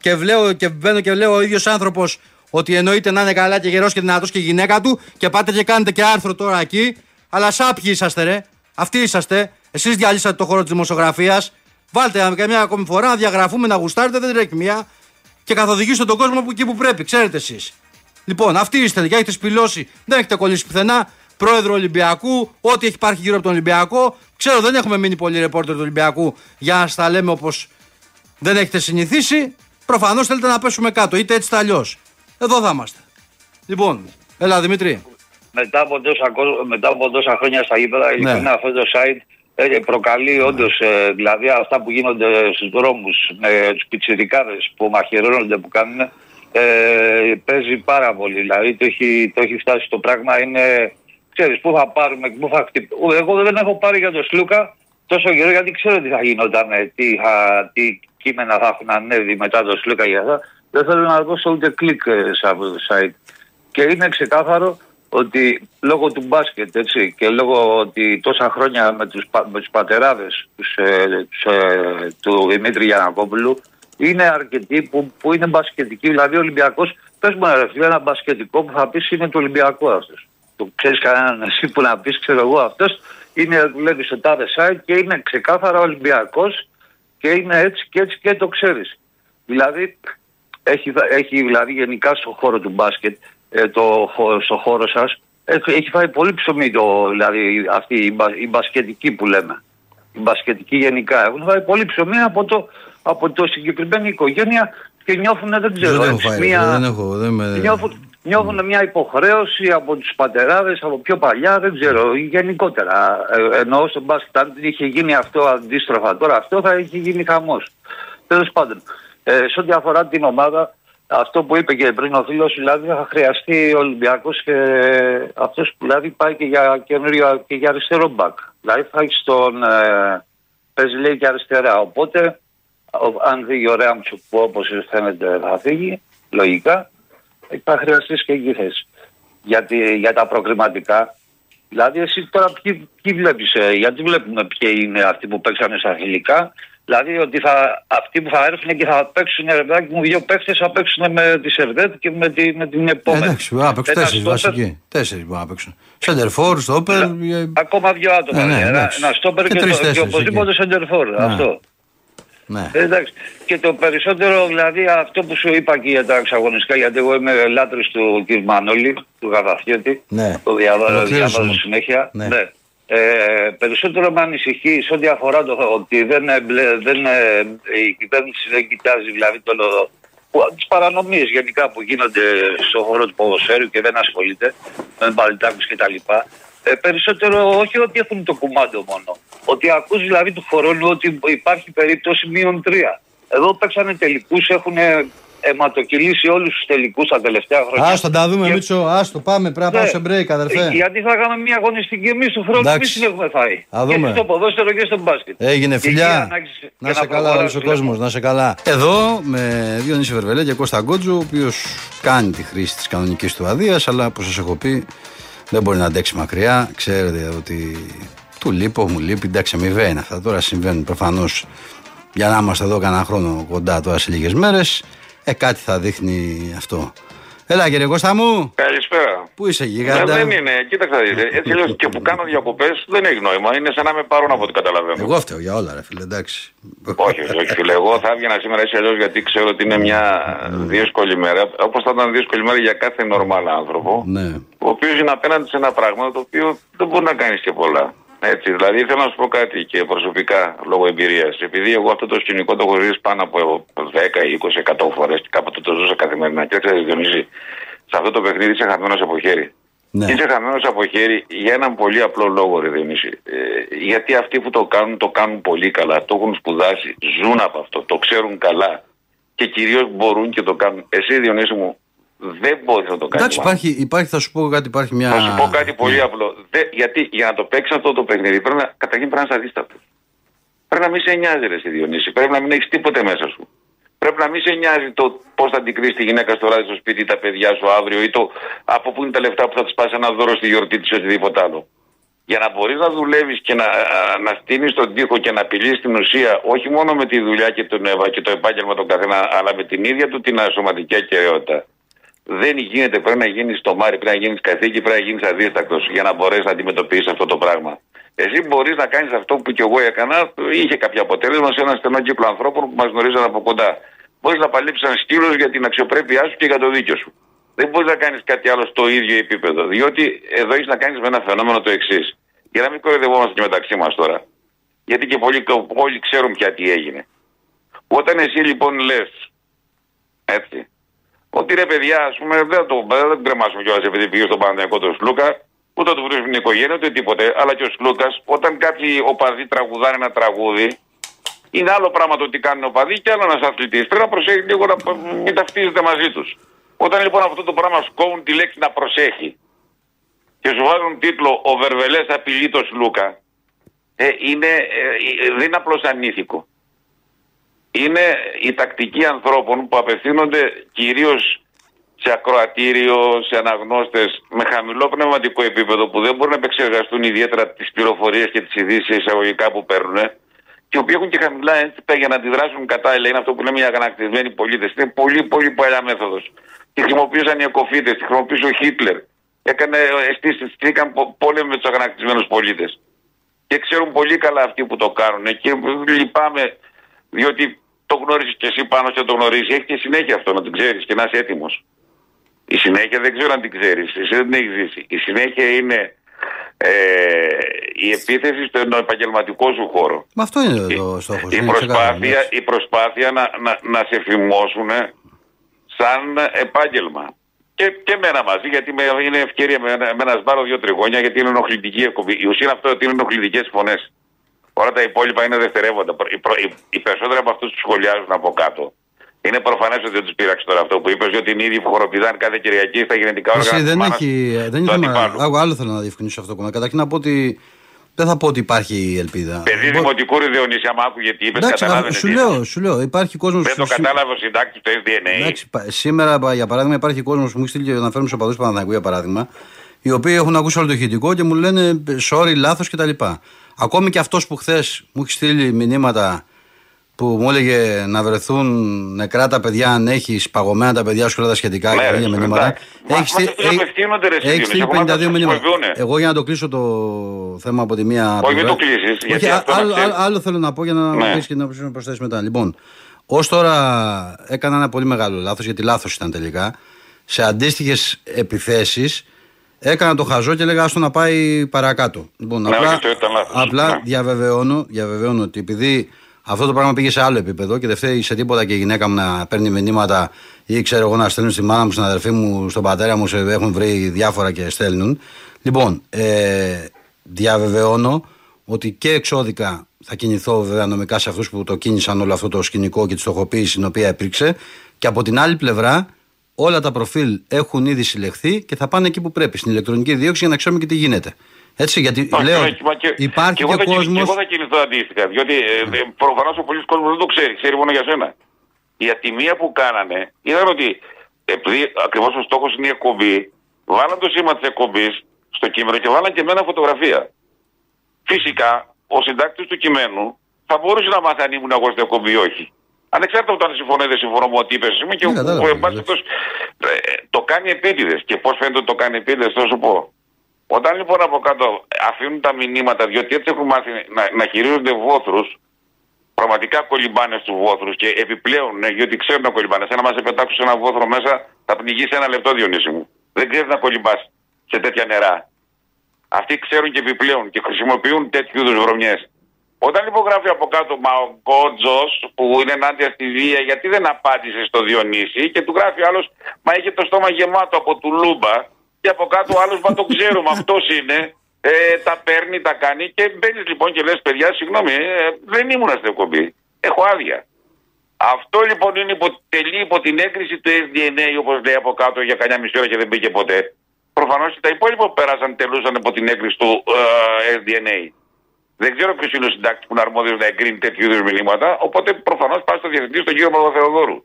Και, βλέπω, και μπαίνω και λέω ο ίδιος άνθρωπος ότι εννοείται να είναι καλά και γερός και δυνατός και η γυναίκα του και πάτε και κάνετε και άρθρο τώρα εκεί. Αλλά σάπιοι είσαστε, ρε. Αυτοί είσαστε. Εσείς διαλύσατε το χώρο της δημοσιογραφίας. Βάλτε καμιά ακόμη φορά να διαγραφούμε, να γουστάρετε, δεν τρέχει μία. Και καθοδηγήστε τον κόσμο που εκεί που πρέπει, ξέρετε εσείς. Λοιπόν, αυτοί είστε και έχετε σπηλώσει, δεν έχετε κολλήσει πουθενά. Πρόεδρο Ολυμπιακού, ό,τι έχει υπάρχει γύρω από τον Ολυμπιακό. Ξέρω, δεν έχουμε μείνει πολλοί ρεπόρτερ του Ολυμπιακού για να στα λέμε όπως δεν έχετε συνηθίσει. Προφανώς θέλετε να πέσουμε κάτω, είτε έτσι είτε αλλιώς. Εδώ θα είμαστε. Λοιπόν, έλα Δημήτρη. Μετά από, τόσα, κο- μετά από τόσα χρόνια στα γήπεδα, Ναι. ειλικρινά αυτό το site ε, προκαλεί όντως, δηλαδή αυτά που γίνονται στους δρόμους με τους πιτσιρικάδες που μαχαιρώνονται, που κάνουν, ε, παίζει πάρα πολύ. Δηλαδή το έχει, το έχει φτάσει το πράγμα, είναι. Ξέρεις, πού θα πάρουμε, πού θα χτυπήσουμε. Εγώ δεν έχω πάρει για τον Σλούκα τόσο καιρό γιατί ξέρω τι θα γινόταν, τι, θα, τι κείμενα θα έχουν ανέβει μετά τον Σλούκα για αυτά. Δεν θέλω να δώσω ούτε κλικ ε, σε αυτό το site. Και είναι ξεκάθαρο ότι λόγω του μπάσκετ έτσι, και λόγω ότι τόσα χρόνια με τους, πα- με τους πατεράδες τους, ε, τους, ε, του Δημήτρη Γιανακόπουλου είναι αρκετοί που, που είναι μπασκετικοί. Δηλαδή ο Ολυμπιακός, πες μου ρε φίλε, ένα μπασκετικό που θα πεις είναι του Ολυμπιακού αυτός. Το ξέρεις κανέναν εσύ που να πεις ξέρω εγώ αυτός είναι δουλεύει στο τάδε site και είναι ξεκάθαρα Ολυμπιακός και είναι έτσι και έτσι και το ξέρεις. Δηλαδή έχει, έχει δηλαδή γενικά στο χώρο του μπάσκετ, ε, το, χω- στο χώρο σας, έχει, έχει φάει πολύ ψωμί το, δηλαδή αυτή η, μπα- η μπασκετική που λέμε. Η μπασκετική γενικά. Έχουν φάει πολύ ψωμί από το, από το συγκεκριμένη οικογένεια και νιώθουν, δεν ξέρω, δεν έχω έτσι, φάει, ρε, μία- δεν έχω. Δεν με... Νιώθουν, νιώθουν μια υποχρέωση από τους πατεράδες, από πιο παλιά, δεν ξέρω, γενικότερα. Ε, εννοώ στο μπάσκετ, αν είχε γίνει αυτό αντίστροφα τώρα, αυτό θα είχε γίνει χαμός. Τέλος πάντων, ε, σε ό,τι αφορά την ομάδα, αυτό που είπε και πριν ο φίλος, δηλαδή θα χρειαστεί ο Ολυμπιακός και αυτός που δηλαδή πάει και για καινούριο και για αριστερό μπακ. Δηλαδή θα έχει τον, ε, παίζει λέει και αριστερά. Οπότε, ο- αν φύγει ο Ρέαμτσουκ που όπως φαίνεται θα φύγει, λογικά, θα χρειαστεί και εκεί θέσης. Για, τη- για τα προκριματικά. Δηλαδή, εσύ τώρα ποιοι, ποιοι βλέπεις, γιατί βλέπουμε ποιοι είναι αυτοί που παίξανε στα φιλικά Δηλαδή ότι θα, αυτοί που θα έρθουν και θα παίξουν ρε παιδάκι μου δύο παίχτες θα παίξουν με τη Σερβέτ και με, τη, με την Ε, επόμενη. εντάξει, μπορεί να παίξουν Ένα τέσσερις στόπερ- βασικοί. Τέσσερις μπορεί να παίξουν. Σέντερφορ, στόπερ. ε, Ακόμα δύο άτομα. Ε, ναι, ένα, εντάξει. ένα στόπερ Και και, τρεις, το, και τέσσερις οπωσδήποτε εκεί. σεντερφόρ. Ναι. Αυτό. Ναι. Ε, Εντάξει. Και το περισσότερο, δηλαδή αυτό που σου είπα και για τα εξαγωνιστικά, γιατί εγώ είμαι λάτρης του κ. Μανώλη, του Γαδαφιέτη, Ναι. το διαβάζω, Ολοκλήρωσε διαβάζω μου. συνέχεια. Ναι. Ναι. Ε, περισσότερο με ανησυχεί σε ό,τι αφορά το ότι δεν, εμπλε- δεν, ε, η κυβέρνηση δεν κοιτάζει δηλαδή το, που- τις παρανομίες γενικά που γίνονται στον χώρο του ποδοσφαίρου και δεν ασχολείται με μπαλιτάκους και τα λοιπά. Ε, περισσότερο όχι ότι έχουν το κουμάντο μόνο. Ότι ακούς δηλαδή του χρόνου ότι υπάρχει περίπτωση μείον τρία. Εδώ παίξανε τελικούς, έχουν αιματοκυλήσει όλους τους τελικούς τα τελευταία χρόνια. Άστο, τα δούμε, Και- Μίτσο. Άστο, πάμε. Πρέπει να πάμε ναι. σε break, αδερφέ. Ε, Γιατί θα κάνουμε μια αγωνιστική εμείς του χρόνου Εντάξει. εμεί την έχουμε φάει. Θα δούμε. Και στο ποδόσφαιρο και στο μπάσκετ. Έγινε Και φιλιά. υγεία να έχεις και Να σε καλά, προχωράς, όλος ο φίλε κόσμος, μου. να σε καλά. Εδώ με Διονύση Βερβελέ και Κώστα Γκότζο, ο οποίος κάνει τη χρήση της κανονικής του αδείας, αλλά όπως σας έχω πει, δεν μπορεί να αντέξει μακριά. Ξέρετε ότι του λείπω, μου λείπει. Εντάξει, αμοιβαία είναι αυτά. Τώρα συμβαίνουν προφανώς για να είμαστε εδώ κανένα χρόνο κοντά τώρα σε λίγες μέρες. Ε, κάτι θα δείχνει αυτό. Έλα, κύριε Κώστα μου, Καλησπέρα. πού είσαι Ε, γίγαντα. δεν είναι, κοίταξε να δείτε. Έτσι λέω και που κάνω διακοπές δεν έχει νόημα. Είναι σαν να με πάρουν από ό,τι καταλαβαίνω. Εγώ φταίω για όλα, ρε φίλε, εντάξει. Όχι, όχι, όχι, φίλε. Εγώ θα έβγαινα σήμερα έτσι αλλιώς γιατί ξέρω ότι είναι μια δύσκολη μέρα. Όπως θα ήταν δύσκολη μέρα για κάθε νορμάλ άνθρωπο. Ναι. Ο οποίος είναι απέναντι σε ένα πράγμα το οποίο δεν μπορεί να κάνεις και πολλά. Έτσι, δηλαδή θέλω να σου πω κάτι και προσωπικά λόγω εμπειρίας. Επειδή εγώ αυτό το σκηνικό το έχω ζήσει πάνω από 10, 20, 100 φορές και κάποτε το ζούσα καθημερινά. Και ξέρετε, Διονύση, σε αυτό το παιχνίδι είσαι χαμένος από χέρι. Ναι. Είσαι χαμένος από χέρι για έναν πολύ απλό λόγο, ρε Διονύση. Ε, γιατί αυτοί που το κάνουν, το κάνουν πολύ καλά. Το έχουν σπουδάσει, ζουν από αυτό, το ξέρουν καλά. Και κυρίως μπορούν και το κάνουν. Εσύ, Διονύση μου, δεν μπορείς να το κάνεις. Εντάξει, υπάρχει, υπάρχει, θα σου πω κάτι, υπάρχει μια. Θα σου πω κάτι πολύ απλό. Δε, γιατί για να το παίξεις αυτό το παιχνίδι, πρέπει να, καταρχήν πρέπει να είσαι αδίστατος. Πρέπει να μην σε νοιάζει, ρε, στη Διονύση. Πρέπει να μην έχεις τίποτε μέσα σου. Πρέπει να μην σε νοιάζει το πώς θα αντικρίσει τη γυναίκα στο βράδυ στο σπίτι, τα παιδιά σου αύριο ή το από πού είναι τα λεφτά που θα της πας ένα δώρο στη γιορτή της ή οτιδήποτε άλλο. Για να μπορείς να δουλεύεις και να, να στείνεις τον τοίχο και να απειλείς την ουσία όχι μόνο με τη δουλειά και, τον, ευα- και το επάγγελμα των καθένα, αλλά με την ίδια του την σωματική ακαιρεότητα. Δεν γίνεται. Πρέπει να γίνεις στο μάρι, πρέπει να γίνεις καθήκη, πρέπει να γίνεις αδίστακτος για να μπορέσεις να αντιμετωπίσεις αυτό το πράγμα. Εσύ μπορείς να κάνεις αυτό που και εγώ έκανα, είχε κάποιο αποτέλεσμα σε ένα στενό κύκλο ανθρώπων που μας γνωρίζαν από κοντά. Μπορείς να παλέψεις ένα σκύλος για την αξιοπρέπειά σου και για το δίκιο σου. Δεν μπορείς να κάνεις κάτι άλλο στο ίδιο επίπεδο. Διότι εδώ έχεις να κάνεις με ένα φαινόμενο το εξής. Για να μην κοροϊδευόμαστε και μεταξύ μας τώρα. Γιατί και πολλοί, όλοι ξέρουν πια τι έγινε. Όταν εσύ λοιπόν λες, έτσι, ότι ρε παιδιά, ας πούμε, δεν το δεν τον κρεμάσουμε κιόλας επειδή πήγε στον Παναγιακό τον Σλούκα, ούτε του βρίσκουν την οικογένεια, ούτε τίποτε. Αλλά και ο Σλούκας, όταν κάποιοι οπαδοί τραγουδάνε ένα τραγούδι, είναι άλλο πράγμα το τι κάνουν οπαδοί και άλλο ένας αθλητής. Πρέπει να προσέχει λίγο να μην ταυτίζεται μαζί τους. Όταν λοιπόν αυτό το πράγμα σκόβουν τη λέξη να προσέχει και σου βάζουν τίτλο Ο Βερβελές απειλεί το Σλούκα, ε, είναι, ε, ε, δεν είναι απλώς ανήθικο είναι η τακτική ανθρώπων που απευθύνονται κυρίως σε ακροατήριο, σε αναγνώστες με χαμηλό πνευματικό επίπεδο που δεν μπορούν να επεξεργαστούν ιδιαίτερα τις πληροφορίες και τις ειδήσεις εισαγωγικά που παίρνουν και οι οποίοι έχουν και χαμηλά ένστικτα για να αντιδράσουν κατάλληλα. Είναι αυτό που λέμε οι αγανακτισμένοι πολίτες. Είναι πολύ πολύ παλιά μέθοδος. Τη χρησιμοποιούσαν οι εκοφίτες, τη χρησιμοποιούσε ο Χίτλερ. Έκανε αισθήσεις, στήκαν πόλεμο με τους αγανακτισμένους πολίτες. Και ξέρουν πολύ καλά αυτοί που το κάνουν. Και λυπάμαι διότι το γνωρίζει και εσύ πάνω και το γνωρίζει. Έχει και συνέχεια αυτό να το ξέρεις και να είσαι έτοιμος. Η συνέχεια δεν ξέρω αν την ξέρεις. Εσύ δεν την έχεις ζήσει. Η συνέχεια είναι ε, η επίθεση στον επαγγελματικό σου χώρο. Μα αυτό είναι το στόχος. Η προσπάθεια, η προσπάθεια να, να, να σε φημώσουν σαν επάγγελμα. Και, και εμένα μαζί, γιατί με, είναι ευκαιρία με, με ένα σμπάρο δύο τριγώνια, γιατί είναι ενοχλητική εκπομπή. Η ουσία είναι αυτό ότι είναι ενοχλητικές φωνές. Όλα τα υπόλοιπα είναι δευτερεύοντα. Οι, προ, οι, οι περισσότεροι από αυτούς που σχολιάζουν από κάτω είναι προφανές ότι δεν τους πείραξε τώρα αυτό που είπες, διότι είναι ήδη που χοροπηδάνε κάθε Κυριακή στα γενετικά όργανα. Εσύ δεν έχει. Δεν είναι θέμα. Άλλο, άλλο θέλω να διευκρινίσω αυτό που Καταρχήν να πω ότι. Δεν θα πω ότι υπάρχει ελπίδα. Παιδί Μπο... δημοτικού Ιδεονίσια, άμα άκουγε τι είπες, κατάλαβε. Σου λέω, σου λέω, υπάρχει κόσμος. Δεν το κατάλαβε ο συντάκτης του SDNA. Εντάξει, σήμερα, για παράδειγμα, υπάρχει κόσμος που μου έχει στείλει και να φέρουμε στους οπαδού Παναθανικού, για παράδειγμα, οι οποίοι έχουν ακούσει όλο το ηχητικό και μου λένε sorry, λάθος κτλ. Ακόμη και αυτός που χθες μου έχει στείλει μηνύματα που μου έλεγε να βρεθούν νεκρά τα παιδιά αν έχει παγωμένα τα παιδιά σου όλα τα σχετικά Ναι, και ρε, τέτοια μηνύματα. εντάξει. Μα- Έχεις μα στείλει- αυτοί απευθύνονται, ρε, έχεις Σιδήρη, στείλει εγώ να 52 τα μηνύματα. χρησιμοποιούνε. Εγώ για να το κλείσω το θέμα από τη μία. Όχι, μην πλευρά- το κλείσεις, Όχι, γιατί α- αυτό να άλλο, ξέρεις. άλλο, άλλο θέλω να πω για να Ναι. πεις και να να προσθέσεις μετά. Λοιπόν, ως τώρα έκανα ένα πολύ μεγάλο λάθος, γιατί λάθος ήταν τελικά. Σε αντίστοιχες επιθέσεις έκανα το χαζό και έλεγα άστο να πάει παρακάτω. Λοιπόν, Ναι, απλά, όχι, αυτό ήταν λάθος. απλά Ναι. διαβεβαιώνω, διαβεβαιώνω ότι επειδή αυτό το πράγμα πήγε σε άλλο επίπεδο και δεν φταίει σε τίποτα και η γυναίκα μου να παίρνει μηνύματα ή ξέρω εγώ να στέλνουν στη μάνα μου, στην αδερφή μου, στον πατέρα μου, σε, έχουν βρει διάφορα και στέλνουν. Λοιπόν, ε, διαβεβαιώνω ότι και εξώδικα θα κινηθώ βέβαια νομικά σε αυτούς που το κίνησαν όλο αυτό το σκηνικό και τη στοχοποίηση την οποία υπήρξε. Και από την άλλη πλευρά, όλα τα προφίλ έχουν ήδη συλλεχθεί και θα πάνε εκεί που πρέπει, στην ηλεκτρονική δίωξη για να ξέρουμε και τι γίνεται. Έτσι, γιατί Όχι, λέω, ναι, μα και- υπάρχει και, εγώ και θα κινηθώ- κόσμο. και εγώ θα κινηθώ αντίστοιχα. Διότι ε, ε, προφανώς ο πολλή κόσμος δεν το ξέρει, ξέρει μόνο για σένα. Η ατιμία που κάνανε ήταν ότι επειδή ακριβώς ο στόχος είναι η εκπομπή, βάλαν το σήμα της εκπομπής στο κείμενο και βάλαν και εμένα φωτογραφία. Φυσικά, ο συντάκτης του κειμένου θα μπορούσε να μάθει αν ήμουν εγώ στην εκπομπή ή όχι. Ανεξάρτητα από το αν συμφωνώ ή δεν συμφωνώ με ό,τι είπες, είμαι και Ναι, ο- κατάλαβα, ο- εν ναι. πάση περιπτώσει, ε, το κάνει επίτηδες. Και πώς φαίνεται ότι το κάνει επίτηδες, θα σου πω. Όταν λοιπόν από κάτω αφήνουν τα μηνύματα, διότι έτσι έχουν μάθει να, να χειρίζονται βόθρους, πραγματικά κολυμπάνε στους βόθρους και επιπλέον, ναι, γιατί ξέρουν να κολυμπάνε. Σαν να μας πετάξουν σε ένα βόθρο μέσα, θα πνιγείς σε ένα λεπτό, Διονύση μου. Δεν ξέρεις να κολυμπάς σε τέτοια νερά. Αυτοί ξέρουν και επιπλέον και χρησιμοποιούν τέτοιου είδους βρωμιές. Όταν λοιπόν γράφει από κάτω Μα ο Γκότζος που είναι ενάντια στη βία, γιατί δεν απάντησε στο Διονύση και του γράφει άλλος Μα είχε το στόμα γεμάτο από τουλούμπα και από κάτω άλλος Μα το ξέρουμε, αυτός είναι. Ε, τα παίρνει, τα κάνει και μπαίνεις λοιπόν και λες: Παιδιά, συγγνώμη, ε, δεν ήμουν στην εκπομπή. Έχω άδεια. Αυτό λοιπόν είναι υπο, τελεί υπό την έγκριση του SDNA, όπως λέει από κάτω, για κανένα μισή ώρα και δεν μπήκε ποτέ. Προφανώς και τα υπόλοιπα που πέρασαν τελούσαν υπό την έγκριση του ε, SDNA. Δεν ξέρω ποιος είναι ο συντάκτης που είναι αρμόδιος να εγκρίνει τέτοιου είδους μηνύματα. Οπότε προφανώς πάει στο διευθυντή, στον κύριο Παπαθεοδόρου.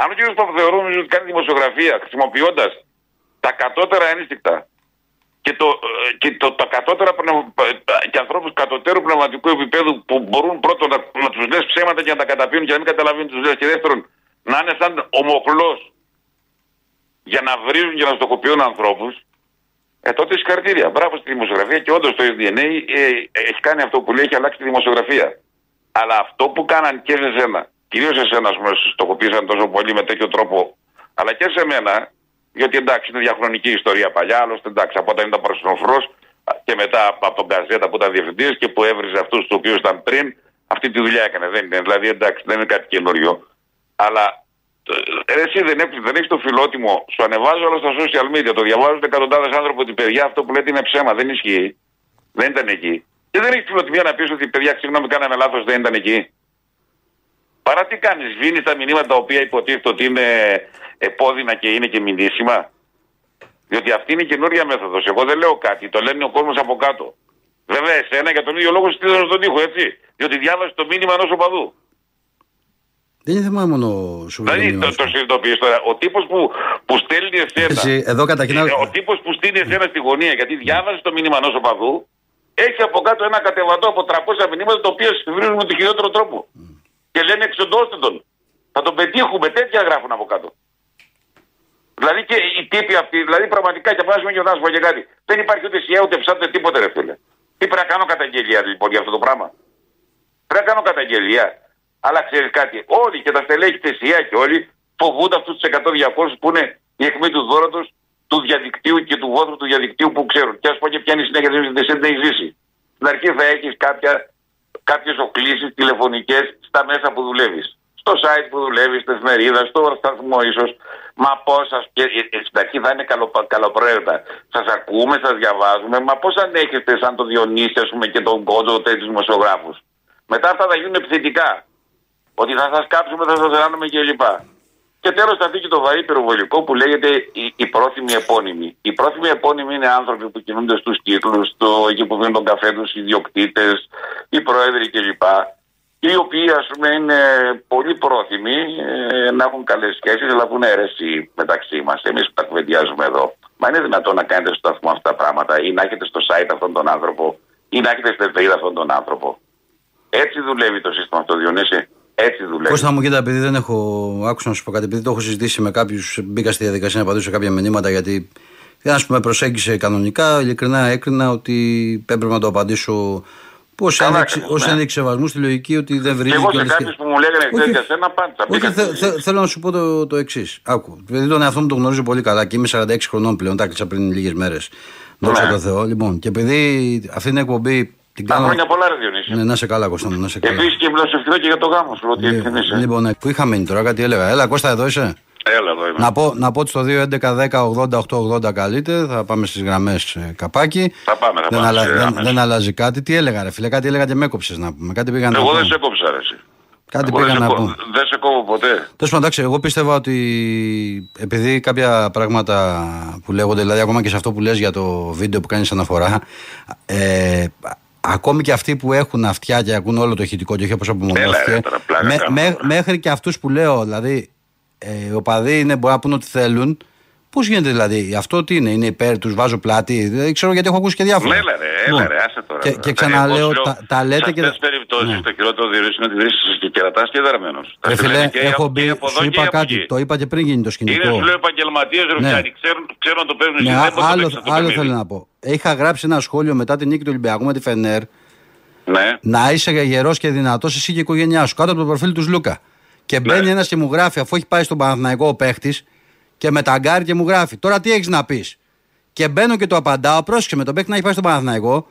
Αν ο κύριος Παπαθεοδόρου νομίζει ότι κάνει δημοσιογραφία χρησιμοποιώντας τα κατώτερα ένστικτα και, το, ε, και το, τα κατώτερα πνευ- ε, και ανθρώπους κατωτέρου πνευματικού επίπεδου που μπορούν πρώτον να, να τους λες ψέματα και να τα καταπίνουν και να μην καταλαβαίνουν τους λες και δεύτερον να είναι σαν ομοχλός για να βρίζουν και να στοχοποιούν ανθρώπους, ε, τότε συγχαρητήρια. Μπράβο στη δημοσιογραφία και όντως το SDNA ε, έχει κάνει αυτό που λέει, έχει αλλάξει τη δημοσιογραφία. Αλλά αυτό που κάναν και σε σένα, κυρίως σε σένα, ας πούμε, στοχοποίησαν τόσο πολύ με τέτοιο τρόπο, αλλά και σε μένα, γιατί εντάξει είναι διαχρονική ιστορία παλιά, άλλωστε εντάξει από όταν ήταν παρασυνοφρό και μετά από τον Καζέτα που ήταν διευθυντής και που έβριζε αυτούς τους οποίους ήταν πριν, αυτή τη δουλειά έκανε. Δεν είναι, δηλαδή εντάξει δεν είναι κάτι καινούριο. Αλλά ε, εσύ δεν έχεις, δεν έχεις το φιλότιμο, σου ανεβάζω όλα στα social media, το διαβάζουν εκατοντάδες άνθρωποι ότι παιδιά αυτό που λέτε είναι ψέμα, δεν ισχύει. Δεν ήταν εκεί. Και δεν έχεις φιλοτιμία να πεις ότι παιδιά, συγγνώμη, κάναμε λάθος, δεν ήταν εκεί. Παρά τι κάνεις, σβήνει τα μηνύματα τα οποία υποτίθεται ότι είναι επώδυνα και είναι και μηνύσιμα. Διότι αυτή είναι η καινούρια μέθοδος. Εγώ δεν λέω κάτι, το λένε ο κόσμος από κάτω. Βέβαια, εσένα για τον ίδιο λόγο στείλω στον τοίχο, έτσι. Διότι διάβασε το μήνυμα ενός οπαδού. Δεν είναι θέμα μόνο σου. Δηλαδή, το, το συνειδητοποιείς τώρα. Ο τύπος που, που στέλνει εσένα. Εσύ, εδώ καταρχήν. Ε, Ο τύπος που στείλει εσένα στη γωνία γιατί διάβασε το μήνυμα ενός οπαδού, έχει από κάτω ένα κατεβατό από 300 μηνύματα τα οποία συμβαίνουν με τον χειρότερο τρόπο. Και λένε εξοντώστε τον. Θα τον πετύχουμε, τέτοια γράφουν από κάτω. Δηλαδή και οι τύποι αυτοί, δηλαδή πραγματικά και αποφάσισμα και να σου πω και κάτι. Δεν υπάρχει ούτε σιέ ούτε ψάτε τίποτε ρε φίλε. Τι πρέπει να κάνω καταγγελία λοιπόν για αυτό το πράγμα; Πρέπει να κάνω καταγγελία. Αλλά ξέρεις κάτι, όλοι και τα στελέχη της ΙΑ και όλοι φοβούνται αυτούς τους 100-200 που είναι η αιχμή του δώρατος του διαδικτύου και του βόθρου του διαδικτύου που ξέρουν. Και ας πω και ποια είναι η συνέχεια της δεν έχεις ζήσει. Στην αρχή θα έχεις κάποιες οκλήσεις τηλεφωνικές στα μέσα που δουλεύεις. Στο site που δουλεύεις, στην εφημερίδα, στο σταθμό ίσως. Μα πώς σα. Στην αρχή θα είναι καλο, καλοπροαίρετα. Σας ακούμε, σας διαβάζουμε. Μα πώς ανέχεστε σαν το Διονύση, ας πούμε, και τον Κόντζο, τέτοιους δημοσιογράφους. Μετά αυτά θα γίνουν επιθετικά. Ότι θα σας κάψουμε, θα σας ράνουμε κλπ. Και τέλος θα δει και το βαρύ πυροβολικό που λέγεται η, η πρόθυμη επώνυμη. Οι πρόθυμοι επώνυμοι είναι άνθρωποι που κινούνται στους κύκλους, εκεί που βγαίνουν τον καφέ τους, οι ιδιοκτήτες, οι πρόεδροι κλπ. Οι οποίοι ας πούμε είναι πολύ πρόθυμοι ε, να έχουν καλές σχέσεις, αλλά έχουν αίρεση μεταξύ μας, εμείς που τα κουβεντιάζουμε εδώ. Μα είναι δυνατόν να κάνετε στο σταθμό αυτά τα πράγματα ή να έχετε στο site αυτόν τον άνθρωπο ή να έχετε στην εφημερίδα αυτόν τον άνθρωπο. Έτσι δουλεύει το σύστημα αυτό, Διονύση. Έτσι δουλεύει. Κώστα μου, κοίτα, επειδή δεν έχω. Άκουσα να σου πω κάτι, επειδή το έχω συζητήσει με κάποιους, μπήκα στη διαδικασία να απαντήσω σε κάποια μηνύματα γιατί ένα που με προσέγγισε κανονικά, ειλικρινά έκρινα ότι έπρεπε να το απαντήσω Πώς Καλά ένδειξε, έκανες, ως ναι. ένδειξη σεβασμού στη λογική ότι δεν Και βρήκε εγώ και σε όλες κάποιους που μου λέγανε χθε Όχι. για σένα πάντα. όχι, θε- θε- θέλω να σου πω το, το εξής. Άκου. Επειδή τον εαυτό μου τον γνωρίζω πολύ καλά και είμαι 46 χρονών πλέον, τα έκλεισα πριν λίγες μέρες. Δόξα Ναι. τω Θεώ. Λοιπόν, και επειδή αυτή την εκπομπή την Τα κάνω. χρόνια πολλά, ρε Διονύση. Ναι, να σε καλά, Κώστα μου, να σε καλά. Επίση και εμπιστευτικό και για το γάμο σου, ότι Λι- ευθυνείσαι. Λοιπόν, ναι, που είχα μείνει τώρα, κάτι έλεγα. Έλα, Κώστα, εδώ είσαι. Έλα εδώ είμαι. Να πω, να πω ότι στο 2, 11, 10, 80, 8, 80 καλείτε. Θα πάμε στις γραμμές καπάκι. Θα πάμε, θα δεν, πάμε στις δεν, γραμμές. δεν αλλάζει κάτι. Τι έλεγα, ρε φίλε, κάτι έλεγα και με έκοψες να πούμε. Κάτι πήγα να Εγώ πω. δεν σε κόψα, ρε. εσύ. Κάτι Εγώ πήγα δεν σε να κο- πω. Δεν σε κόβω ποτέ. Τέλος πάντων, εντάξει, εγώ πίστευα ότι επειδή κάποια πράγματα που λέγονται, δηλαδή ακόμα και σε αυτό που λες για το βίντεο που κάνεις αναφορά, ε, ακόμη και αυτοί που έχουν αυτιά και ακούν όλο το ηχητικό και όχι όπως Έλα, απομονώθηκε, ρε, τώρα, πλάκα με- κάνουμε με- τώρα. μέχρι και αυτούς που λέω, δηλαδή, ε, οι οπαδοί είναι, μπορεί να πούν ότι θέλουν, Πώς γίνεται δηλαδή, αυτό τι είναι, είναι υπέρ, τους βάζω πλάτη. Δεν ξέρω γιατί έχω ακούσει και διάφορα. Έλα ρε, έλα Λοιπόν, ρε, άσε τώρα. Και, ρε. και Ε, ξαναλέω, εγώ σου λέω, τα, τα λέτε σε και. αυτές τις περιπτώσεις Ναι. το χειρότερο διορίσει είναι ότι βρίσκεσαι και κερατάς και δαρμένος. Τα Ρε φίλε, σημαίνει και έχω από- μπει, και από εδώ σου και είπα από κάτι, εκεί. το είπα και πριν γίνει το σκηνικό. Είναι σου λέω επαγγελματίες ρουφιάνοι, ξέρουν, ξέρουν να το παίζουν Ναι, εσύ, δεν μπορείς να άλλο, παίξεις αυτό το άλλο παιχνίδι. θέλω να πω. Είχα γράψει ένα σχόλιο μετά την νίκη του Ολυμπιακού με τη Φενέρ. Ναι, Να είσαι γερός και δυνατός εσύ και η οικογένειά σου κάτω από το προφίλ τους Λούκα. Και μπαίνει Ναι. ένας και μου γράφει, αφού έχει πάει στον Παναθηναϊκό ο παίχτης, και με ταγκάρει και μου γράφει. Τώρα τι έχεις να πεις; Και μπαίνω και το απαντάω, πρόσεξε με τον παίχτη να έχει πάει στον Παναθηναϊκό.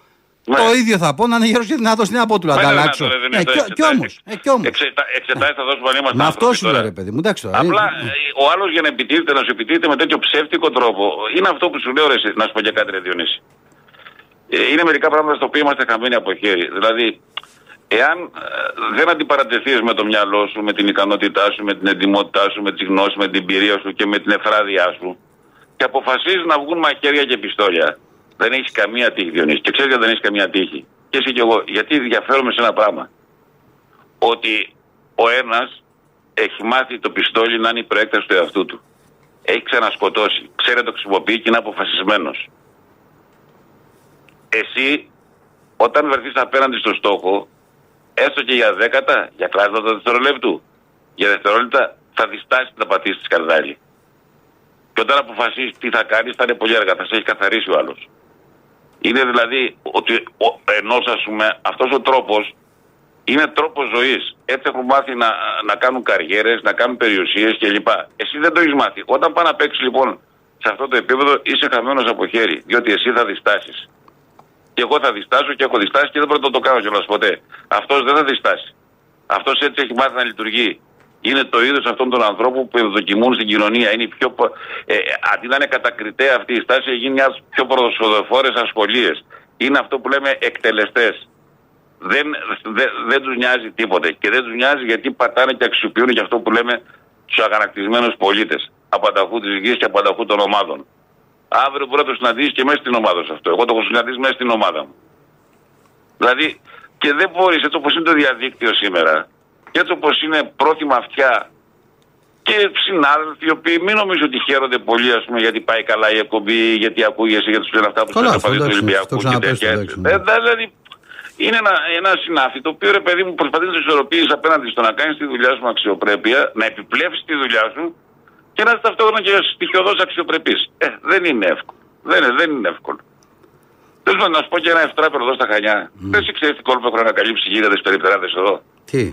Ναι. Το ίδιο θα πω να είναι γερό και δυνατός. Τι να πω του να Μα είναι ανταλλάξω. δυνατό, ρε, δεν Ναι, είναι το κι- εξετάζει. Κι όμως. Ε, κι όμως. Εξετα- εξετάσεις θα δώσουμε αν είμαστε Με αυτός άνθρωποι σου τώρα. λέω ρε παιδί μου. Εντάξει τώρα. Απλά Ε, ε, ο άλλος για να επιτίθεται, να σου επιτίθεται με τέτοιο ψεύτικο τρόπο, είναι αυτό που σου λέω, ρε, εσύ, να σου πω και κάτι, ρε Διονύση. Ε, είναι μερικά πράγματα στα οποία είμαστε χαμένοι από χέρι. Δηλαδή, εάν ε, δεν αντιπαρατεθείς με το μυαλό σου, με την ικανότητά σου, με την εντυμότητά σου, με τις γνώσεις, με την εμπειρία σου και με την εφράδειά σου, και αποφασίζεις να βγουν μαχαίρια και πιστόλια, δεν έχεις καμία τύχη, Διονύση. Και ξέρεις γιατί δεν έχεις καμία τύχη. Και εσύ και εγώ. Γιατί διαφέρομαι σε ένα πράγμα. Ότι ο ένας έχει μάθει το πιστόλι να είναι η προέκταση του εαυτού του. Έχει ξανασκοτώσει. Ξέρει να το χρησιμοποιεί και είναι αποφασισμένος. Εσύ, όταν βρεθείς απέναντι στο στόχο, έστω και για δέκατα, για κλάσματα δευτερολέπτου, για δευτερόλεπτα, θα διστάσεις να πατήσεις τη σκαρδάλη. Και όταν αποφασίσεις τι θα κάνεις, θα είναι πολύ αργά. Θα σε έχει καθαρίσει ο άλλος. Είναι δηλαδή ότι ο- ενώ ας πούμε αυτός ο τρόπος είναι τρόπος ζωής. Έτσι έχουν μάθει να, να κάνουν καριέρες, να κάνουν περιουσίες κλπ. Εσύ δεν το έχεις μάθει. Όταν πάει να παίξεις λοιπόν σε αυτό το επίπεδο, είσαι χαμένος από χέρι. Διότι εσύ θα διστάσεις. Και εγώ θα διστάσω και έχω διστάσει και δεν πρέπει να το κάνω κιόλας ποτέ. Αυτός δεν θα διστάσει. Αυτός έτσι έχει μάθει να λειτουργεί. Είναι το είδος αυτών των ανθρώπων που ευδοκιμούν στην κοινωνία. Είναι οι πιο, πο- ε, αντί να είναι κατακριτέα αυτή η στάση, έχει γίνει μια από τις πιο προσοδοφόρε ασχολίες. Είναι αυτό που λέμε εκτελεστές. Δεν, δεν, δεν τους νοιάζει τίποτε. Και δεν τους νοιάζει γιατί πατάνε και αξιοποιούν και αυτό που λέμε τους αγανακτισμένους πολίτες. Απανταχού της γης και απανταχού των ομάδων. Αύριο μπορεί να το συναντήσεις και μέσα στην ομάδα σου αυτό. Εγώ το έχω συναντήσει μέσα στην ομάδα μου. Δηλαδή, και δεν μπορείς έτσι όπως είναι το διαδίκτυο σήμερα, και έτσι όπως είναι πρόθυμα αυτιά και συνάδελφοι οι οποίοι μην νομίζω ότι χαίρονται πολύ ας πούμε, γιατί πάει καλά η εκπομπή, γιατί ακούγεσαι, γιατί σου λένε αυτά που σου Καλά, λένε αυτό παδί του εντάξει, Ολυμπιακού το και ξαναπες, τέτοια. εντάξει, ναι. Ε, δα- δηλαδή, είναι ένα, ένα συνάφι το οποίο ρε παιδί μου προσπαθεί να το ισορροπήσει απέναντι στο να κάνεις τη δουλειά σου με αξιοπρέπεια, να επιπλέψεις τη δουλειά σου και να είσαι ταυτόχρονα και στοιχειοδός αξιοπρεπής. Ε, δεν είναι εύκολο. Δεν είναι, δεν είναι εύκολο. Θέλω να σου πω και ένα ευτράπελο εδώ στα Χανιά. Δεν σε ξέρει τι κόλπο έχουν ανακαλύψει γίγαντε περιπτεράδες εδώ. Τι;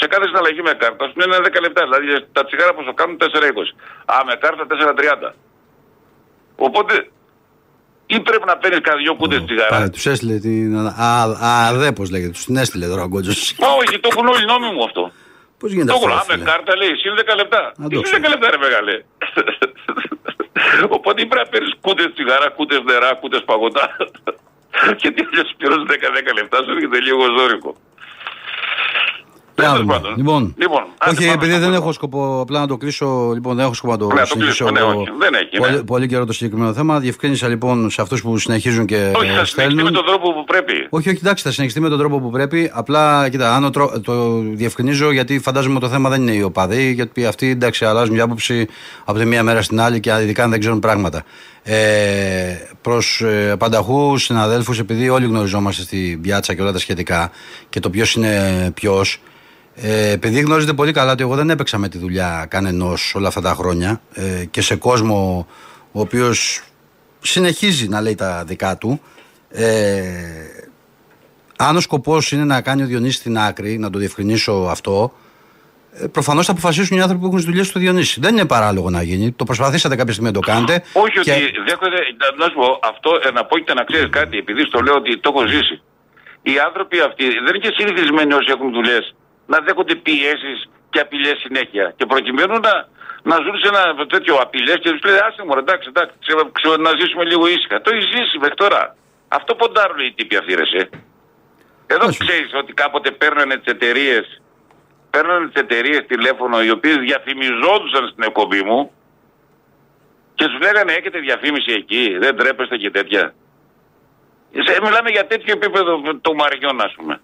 Σε κάθε συναλλαγή με κάρτα σου είναι 10 λεπτά. Δηλαδή τα τσιγάρα πόσο κάνουν 4,20. Α, με κάρτα 4,30. Οπότε ή πρέπει να παίρνεις κανένα δυο κούτε τσιγάρα; Πάλι τους έστειλε την. Α, α, δε, πώς λέγεται, τους την έστειλε τώρα ο Γκότζο. Μα όχι, το έχουν όλοι νόμοι μου αυτό. Πώς γίνεται Το αυτό. έχουν. ρε Α, με φίλε; κάρτα λέει, συν 10 λεπτά. Να το Τι ξέρω. 10 λεπτά, ρε μεγάλε; Οπότε ή πρέπει να παίρνεις κούτε τσιγάρα, κούτε νερά, κούτε παγωτά. Και τι αλλιώς πληρώνει 10-10 λεπτά, σου έρχεται λίγο ζώρικο. Για να Τέλος δούμε. πάντων. Λοιπόν, Λοιπόν, άντε όχι, πάμε επειδή στο δεν πρώτο. έχω σκοπό απλά να το κλείσω, λοιπόν, δεν έχω σκοπό να το Ναι, να το συνεχίσω. κλείσουμε, ναι, εγώ όχι, δεν έχει, πολύ, ναι. πολύ καιρό το συγκεκριμένο θέμα. Διευκρίνησα λοιπόν σε αυτούς που συνεχίζουν και Όχι, θα ε, συνεχιστεί με στέλνουν. τον τρόπο που πρέπει. Όχι, όχι, εντάξει, θα συνεχιστεί με τον τρόπο που πρέπει. Απλά, κοίτα, αν ο τρο- το διευκρινίζω γιατί φαντάζομαι το θέμα δεν είναι οι οπαδοί, γιατί αυτοί εντάξει, αλλάζουν μια άποψη από τη μία μέρα στην άλλη και ειδικά αν δεν ξέρουν πράγματα. Ε, Προς ε, πανταχούς συναδέλφους, επειδή όλοι γνωριζόμαστε στην πιάτσα και όλα τα σχετικά και το ποιος είναι ποιος, Ε, επειδή γνωρίζετε πολύ καλά ότι εγώ δεν έπαιξα με τη δουλειά κανενός όλα αυτά τα χρόνια ε, και σε κόσμο ο οποίος συνεχίζει να λέει τα δικά του. Ε, αν ο σκοπός είναι να κάνει ο Διονύσης στην άκρη, να το διευκρινίσω αυτό, ε, προφανώς θα αποφασίσουν οι άνθρωποι που έχουν δουλειές στο Διονύση. Δεν είναι παράλογο να γίνει. Το προσπαθήσατε κάποια στιγμή να το κάνετε. Όχι και- ότι δέχονται, να σου πω, αυτό ε, να πω και να ξέρεις κάτι, επειδή στο λέω ότι το έχω ζήσει. Οι άνθρωποι αυτοί δεν είναι και συνηθισμένοι όσοι έχουν δουλειές να δέχονται πιέσεις και απειλές συνέχεια. Και προκειμένου να, να ζουν σε ένα τέτοιο απειλές και τους λέει Άσε μου, εντάξει, εντάξει, ξε- ξε- να ζήσουμε λίγο ήσυχα. Το έχει ζήσει μέχρι τώρα. Αυτό ποντάρουν οι τύποι αυτοί, ρε, εσύ. Εδώ Όχι. ξέρεις ότι κάποτε παίρνανε τις εταιρείες παίρνανε τις εταιρείες τηλέφωνο οι οποίες διαφημιζόντουσαν στην εκπομπή μου και τους λέγανε έχετε διαφήμιση εκεί, δεν τρέπεστε και τέτοια. Σε- Μιλάμε για τέτοιο επίπεδο των μαριών, ας πούμε.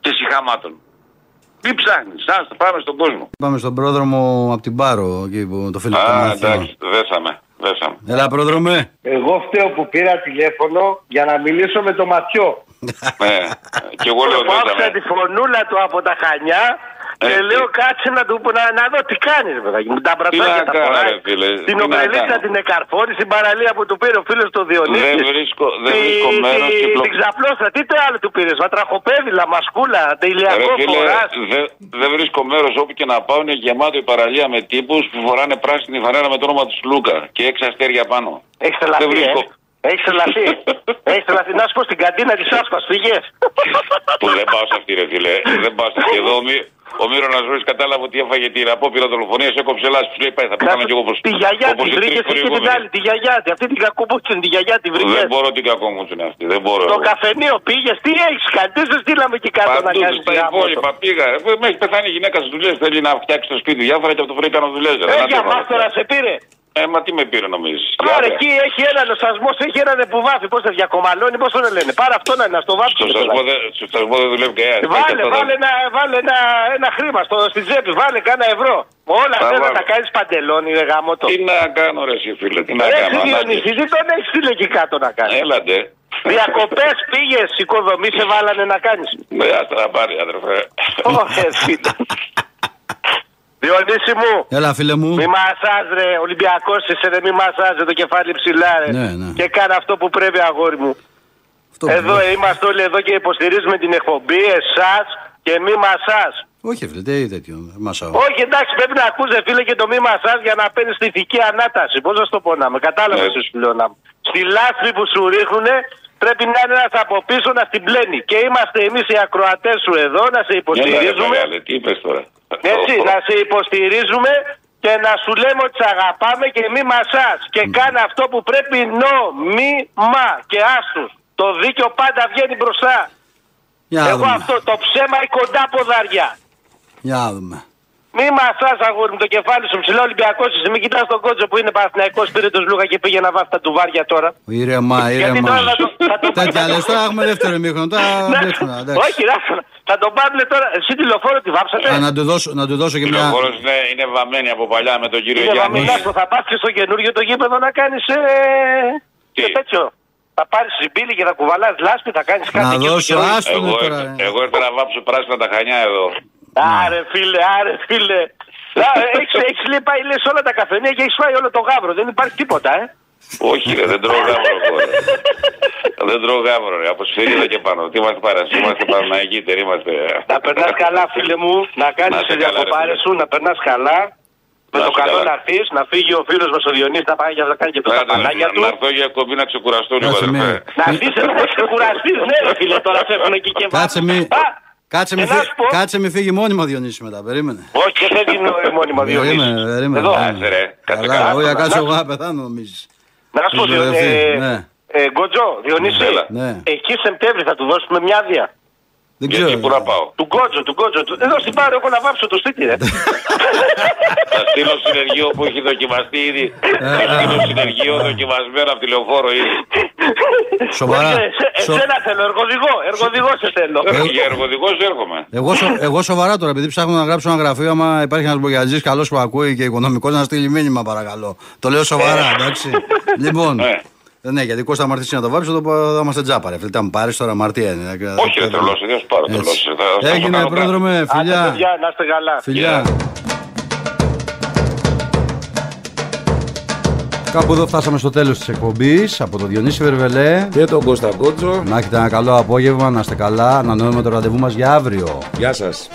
Και συχαμάτων. Τι ψάχνεις, άστο, πάμε στον κόσμο. Πάμε στον πρόδρομο από την Πάρο, εκεί που το φίλο του Α, Μαθιό. εντάξει, δέσαμε. δέσαμε. Έλα, πρόδρομε. Εγώ φταίω που πήρα τηλέφωνο για να μιλήσω με το ματιό. ναι, και εγώ λέω Που άκουσα δέσαμε. τη φωνούλα του από τα Χανιά και Ε, λέω τι- κάτσε να του πω να, να δω τι κάνεις, παιδάκι μου. Τα Τι μπρατάκια να τα κάνω, φοράει. ρε φίλε, τι Την να ομπρελίτσα κάνω. την εκαρφώνει, την παραλία που του πήρε ο φίλος του Διονύσης. Δεν βρίσκω, δεν Τη- βρίσκω μέρος τη- και πλο- Την ξαπλώσα, τι το άλλο του πήρες, βατραχοπέδιλα, μασκούλα, Ρε τελειακό φίλε, φοράς. δεν δεν βρίσκω μέρος όπου και να πάω. Είναι γεμάτο η παραλία με τύπους που φοράνε πράσινη φανέλα με το όνομα του Λούκα και έξι αστέρια πάνω. Έχεις τρελαθεί, Δεν βρίσκω. ε. Έχεις τρελαθεί. Έχεις τρελαθεί. Να σου πω στην καντίνα της Άσπας, φυγέ. που δεν πάω σε αυτή, ρε φίλε. δεν πάω σε αυτή. Εδώ ο, Μύ, ο Μύρο να ζωή κατάλαβε ότι έφαγε την απόπειρα δολοφονίας, έκοψε λάσπη. Σου λέει πάει, θα πεθάνω κι εγώ όπω Τη γιαγιά τη βρήκες και την άλλη. Τη γιαγιά τη. Αυτή την κακοπούτσιν, τη γιαγιά τη βρήκες. Δεν μπορώ την κακό μου είναι αυτή. Δεν μπορώ. Στο εγώ. καφενείο πήγες, τι έχεις κάνει, τι σε στείλαμε εκεί κάτω να Παντού κάνει. στα υπόλοιπα πήγα. ρε. Με έχεις πεθάνει η γυναίκα στις δουλειές. Θέλει να φτιάξει το σπίτι διάφορα και αυτό βρει κάνω δουλειέ. Ε, για μας τώρα σε πήρε. Ε, μα τι με πήρε νομίζεις; Άρα εκεί έχει έναν σασμό, έχει έναν που βάφει. Πώς θα διακομαλώνει, πώς το λένε. Πάρα αυτό να είναι, να στο βάφει. Στο σασμό δεν- στο σασμό δεν δουλεύει κανένας. Βάλε, βάλε, ένα, βάλε ένα, ένα χρήμα στο, στην τσέπη, βάλε κάνα ευρώ. Όλα Θα αυτά να βάλω. τα κάνεις παντελόνι, ρε γάμο το. Τι να κάνω ρε εσύ φίλε, τι να Ρε κάνω. Διονύση, τι τον έχεις στείλει εκεί κάτω να κάνεις. Έλατε. Διακοπές πήγες, οικοδομή σε βάλανε να κάνεις. Ναι, άστα να πάρει αδερφέ. Ωχε, φίλε. Διονύση μου, Έλα, φίλε μου. μη μασάζ ρε, Ολυμπιακός είσαι ρε, μη μασάζ ρε, το κεφάλι ψηλά ρε. Ναι, ναι. Και κάνε αυτό που πρέπει αγόρι μου. Αυτό που Εδώ λέω. ε, είμαστε όλοι εδώ και υποστηρίζουμε την εκπομπή, εσάς και μη μασάζ. Όχι, φίλε, τι τέτοιο. Μασάω. Όχι εντάξει πρέπει να ακούσε φίλε και το μη μασάζ για να παίρνεις τη ηθική ανάταση. Πώς να σου το πω να με κατάλαβες Ναι. σου λέω να μου. Στη λάσπη που σου ρίχνουνε πρέπει να είναι ένας από πίσω να στην πλένει. Και είμαστε εμείς οι ακροατές σου εδώ να σε Έλα, ρε, υποστηρίζουμε. μεγάλε, τι είπες τώρα. Έτσι, να σε υποστηρίζουμε και να σου λέμε ότι σε αγαπάμε και μη μασάς. Και κάνε αυτό που πρέπει νόμιμα και άστους. Το δίκαιο πάντα βγαίνει μπροστά. Για να Εγώ δούμε. αυτό, το ψέμα ή κοντά ποδαριά. Για να δούμε. Μη μασάς αγόρι μου το κεφάλι σου ψηλό Ολυμπιακός είσαι. Μην κοιτάς τον κότσο που είναι Παναθηναϊκός πήρε το Λούκα και πήγε να βάφει τα τουβάρια τώρα. Ήρεμα, Γιατί ήρεμα. τώρα θα το- θα το- Τέτοια λες, τώρα έχουμε δεύτερο ημίχρονο. Τώρα Ναι. δείξουμε, εντάξει. Όχι, ράφω. Θα τον πάρουν τώρα. Εσύ τη λεωφόρο τη βάψατε; Α, να του δώσω, να του δώσω και Η μια... λεωφόρος είναι, είναι βαμμένη από παλιά με τον κύριο Είναι Γιάννη. βαμμενάκο, θα πας και στο καινούριο το γήπεδο να κάνεις ε... Τι; και τέτοιο. Θα πάρεις συμπίλη και θα κουβαλάς λάσπη, θα κάνεις κάτι Να εκεί στο δώσω, καινούριο. άστο με Εγώ, τώρα. ήρθα- εγώ ήρθα να βάψω πράσινα τα χανιά εδώ. Άρε φίλε, άρε φίλε. Α, Έχεις, έχεις λέει, πάει λες όλα τα καφενεία και έχεις φάει όλο το γάβρο. Δεν υπάρχει τίποτα, ε. Όχι, ρε, δεν τρώω γάβρο. εγώ, ρε. δεν τρώω γάβρο, ρε. Από σφυρίδα και πάνω. Τι είμαστε παρασύ, είμαστε παραναγίτεροι, είμαστε. Να περνάς καλά φίλε μου, να κάνεις Να είστε τις καλά, ρε, διακοπάρες φίλε. σου, να περνάς καλά. Με Να το είστε καλό καλά. να έρθεις, να φύγει ο φίλος μας ο Διονύσης να πάει για να κάνει και Να, τα πανάκια του. να έρθω για κομπή να ξεκουραστώ λίγο, Κάτσε αδερφέ. μία. Να έρθεις να ξεκουραστείς, ναι ρε φίλε, τώρα φεύγουν εκεί και Κάτσε βάζουν. μη, Α, κάτσε μη, και να φύ- σου πω- κάτσε μη φύγει μόνιμα Διονύση μετά, περίμενε. Όχι, δεν φεύγει νο- μόνιμα Διονύσης. Περίμενε, περίμενε. Εδώ. Κάτσε, ρε. Κάτσε Καλά, καλά. όχι, να- κάτσε να- εγώ να πεθάνω νομίζεις. Να σου πω, Έχει Διονύση, μπερδευτεί, ε, ναι. ε, Γκοτζό, Διονύση, Έλα. Ναι. εκεί Σεπτέμβρη θα του δώσουμε μια άδεια. Δεν Γιατί ξέρω. πού να πάω. Του Γκότζο, του Γκότζο. του- Εδώ στην Πάρο έχω να βάψω το σπίτι, ρε. Θα στείλω συνεργείο που έχει δοκιμαστεί ήδη. Θα στείλω συνεργείο δοκιμασμένο από τη λεωφόρο ήδη. Σοβαρά. Όχι, εσέ- Σο- Εσένα θέλω, εργοδηγό, εργοδηγό σε θέλω. Ε, Για εργοδικό έρχομαι. Εγώ, σο- εγώ σοβαρά τώρα, επειδή ψάχνω να γράψω ένα γραφείο, άμα υπάρχει ένας μπογιατζής καλός που ακούει και οικονομικός, να στείλει μήνυμα, παρακαλώ. Το λέω σοβαρά, εντάξει. λοιπόν, Ναι. Ε, Ναι, γιατί Κώστα Μαρτίση να το βάψει, θα το- θα είμαστε τζάπα. Ρε. φίλε. Τα μου πάρεις τώρα αμαρτία είναι. Όχι, ρε τρελός, δεν σου πάρω Έτσι. τρελός. Θα- θα σου Έγινε, κάνω πρόεδρο με, Άντε, φιλιά. παιδιά, να είστε καλά. Φιλιά. Κάπου εδώ φτάσαμε στο τέλος της εκπομπής από τον Διονύση Βερβελέ. Και τον Κώστα Κότσο. Να έχετε ένα καλό απόγευμα, να είστε καλά. Ανανεώνουμε το ραντεβού μας για αύριο. Γεια σας.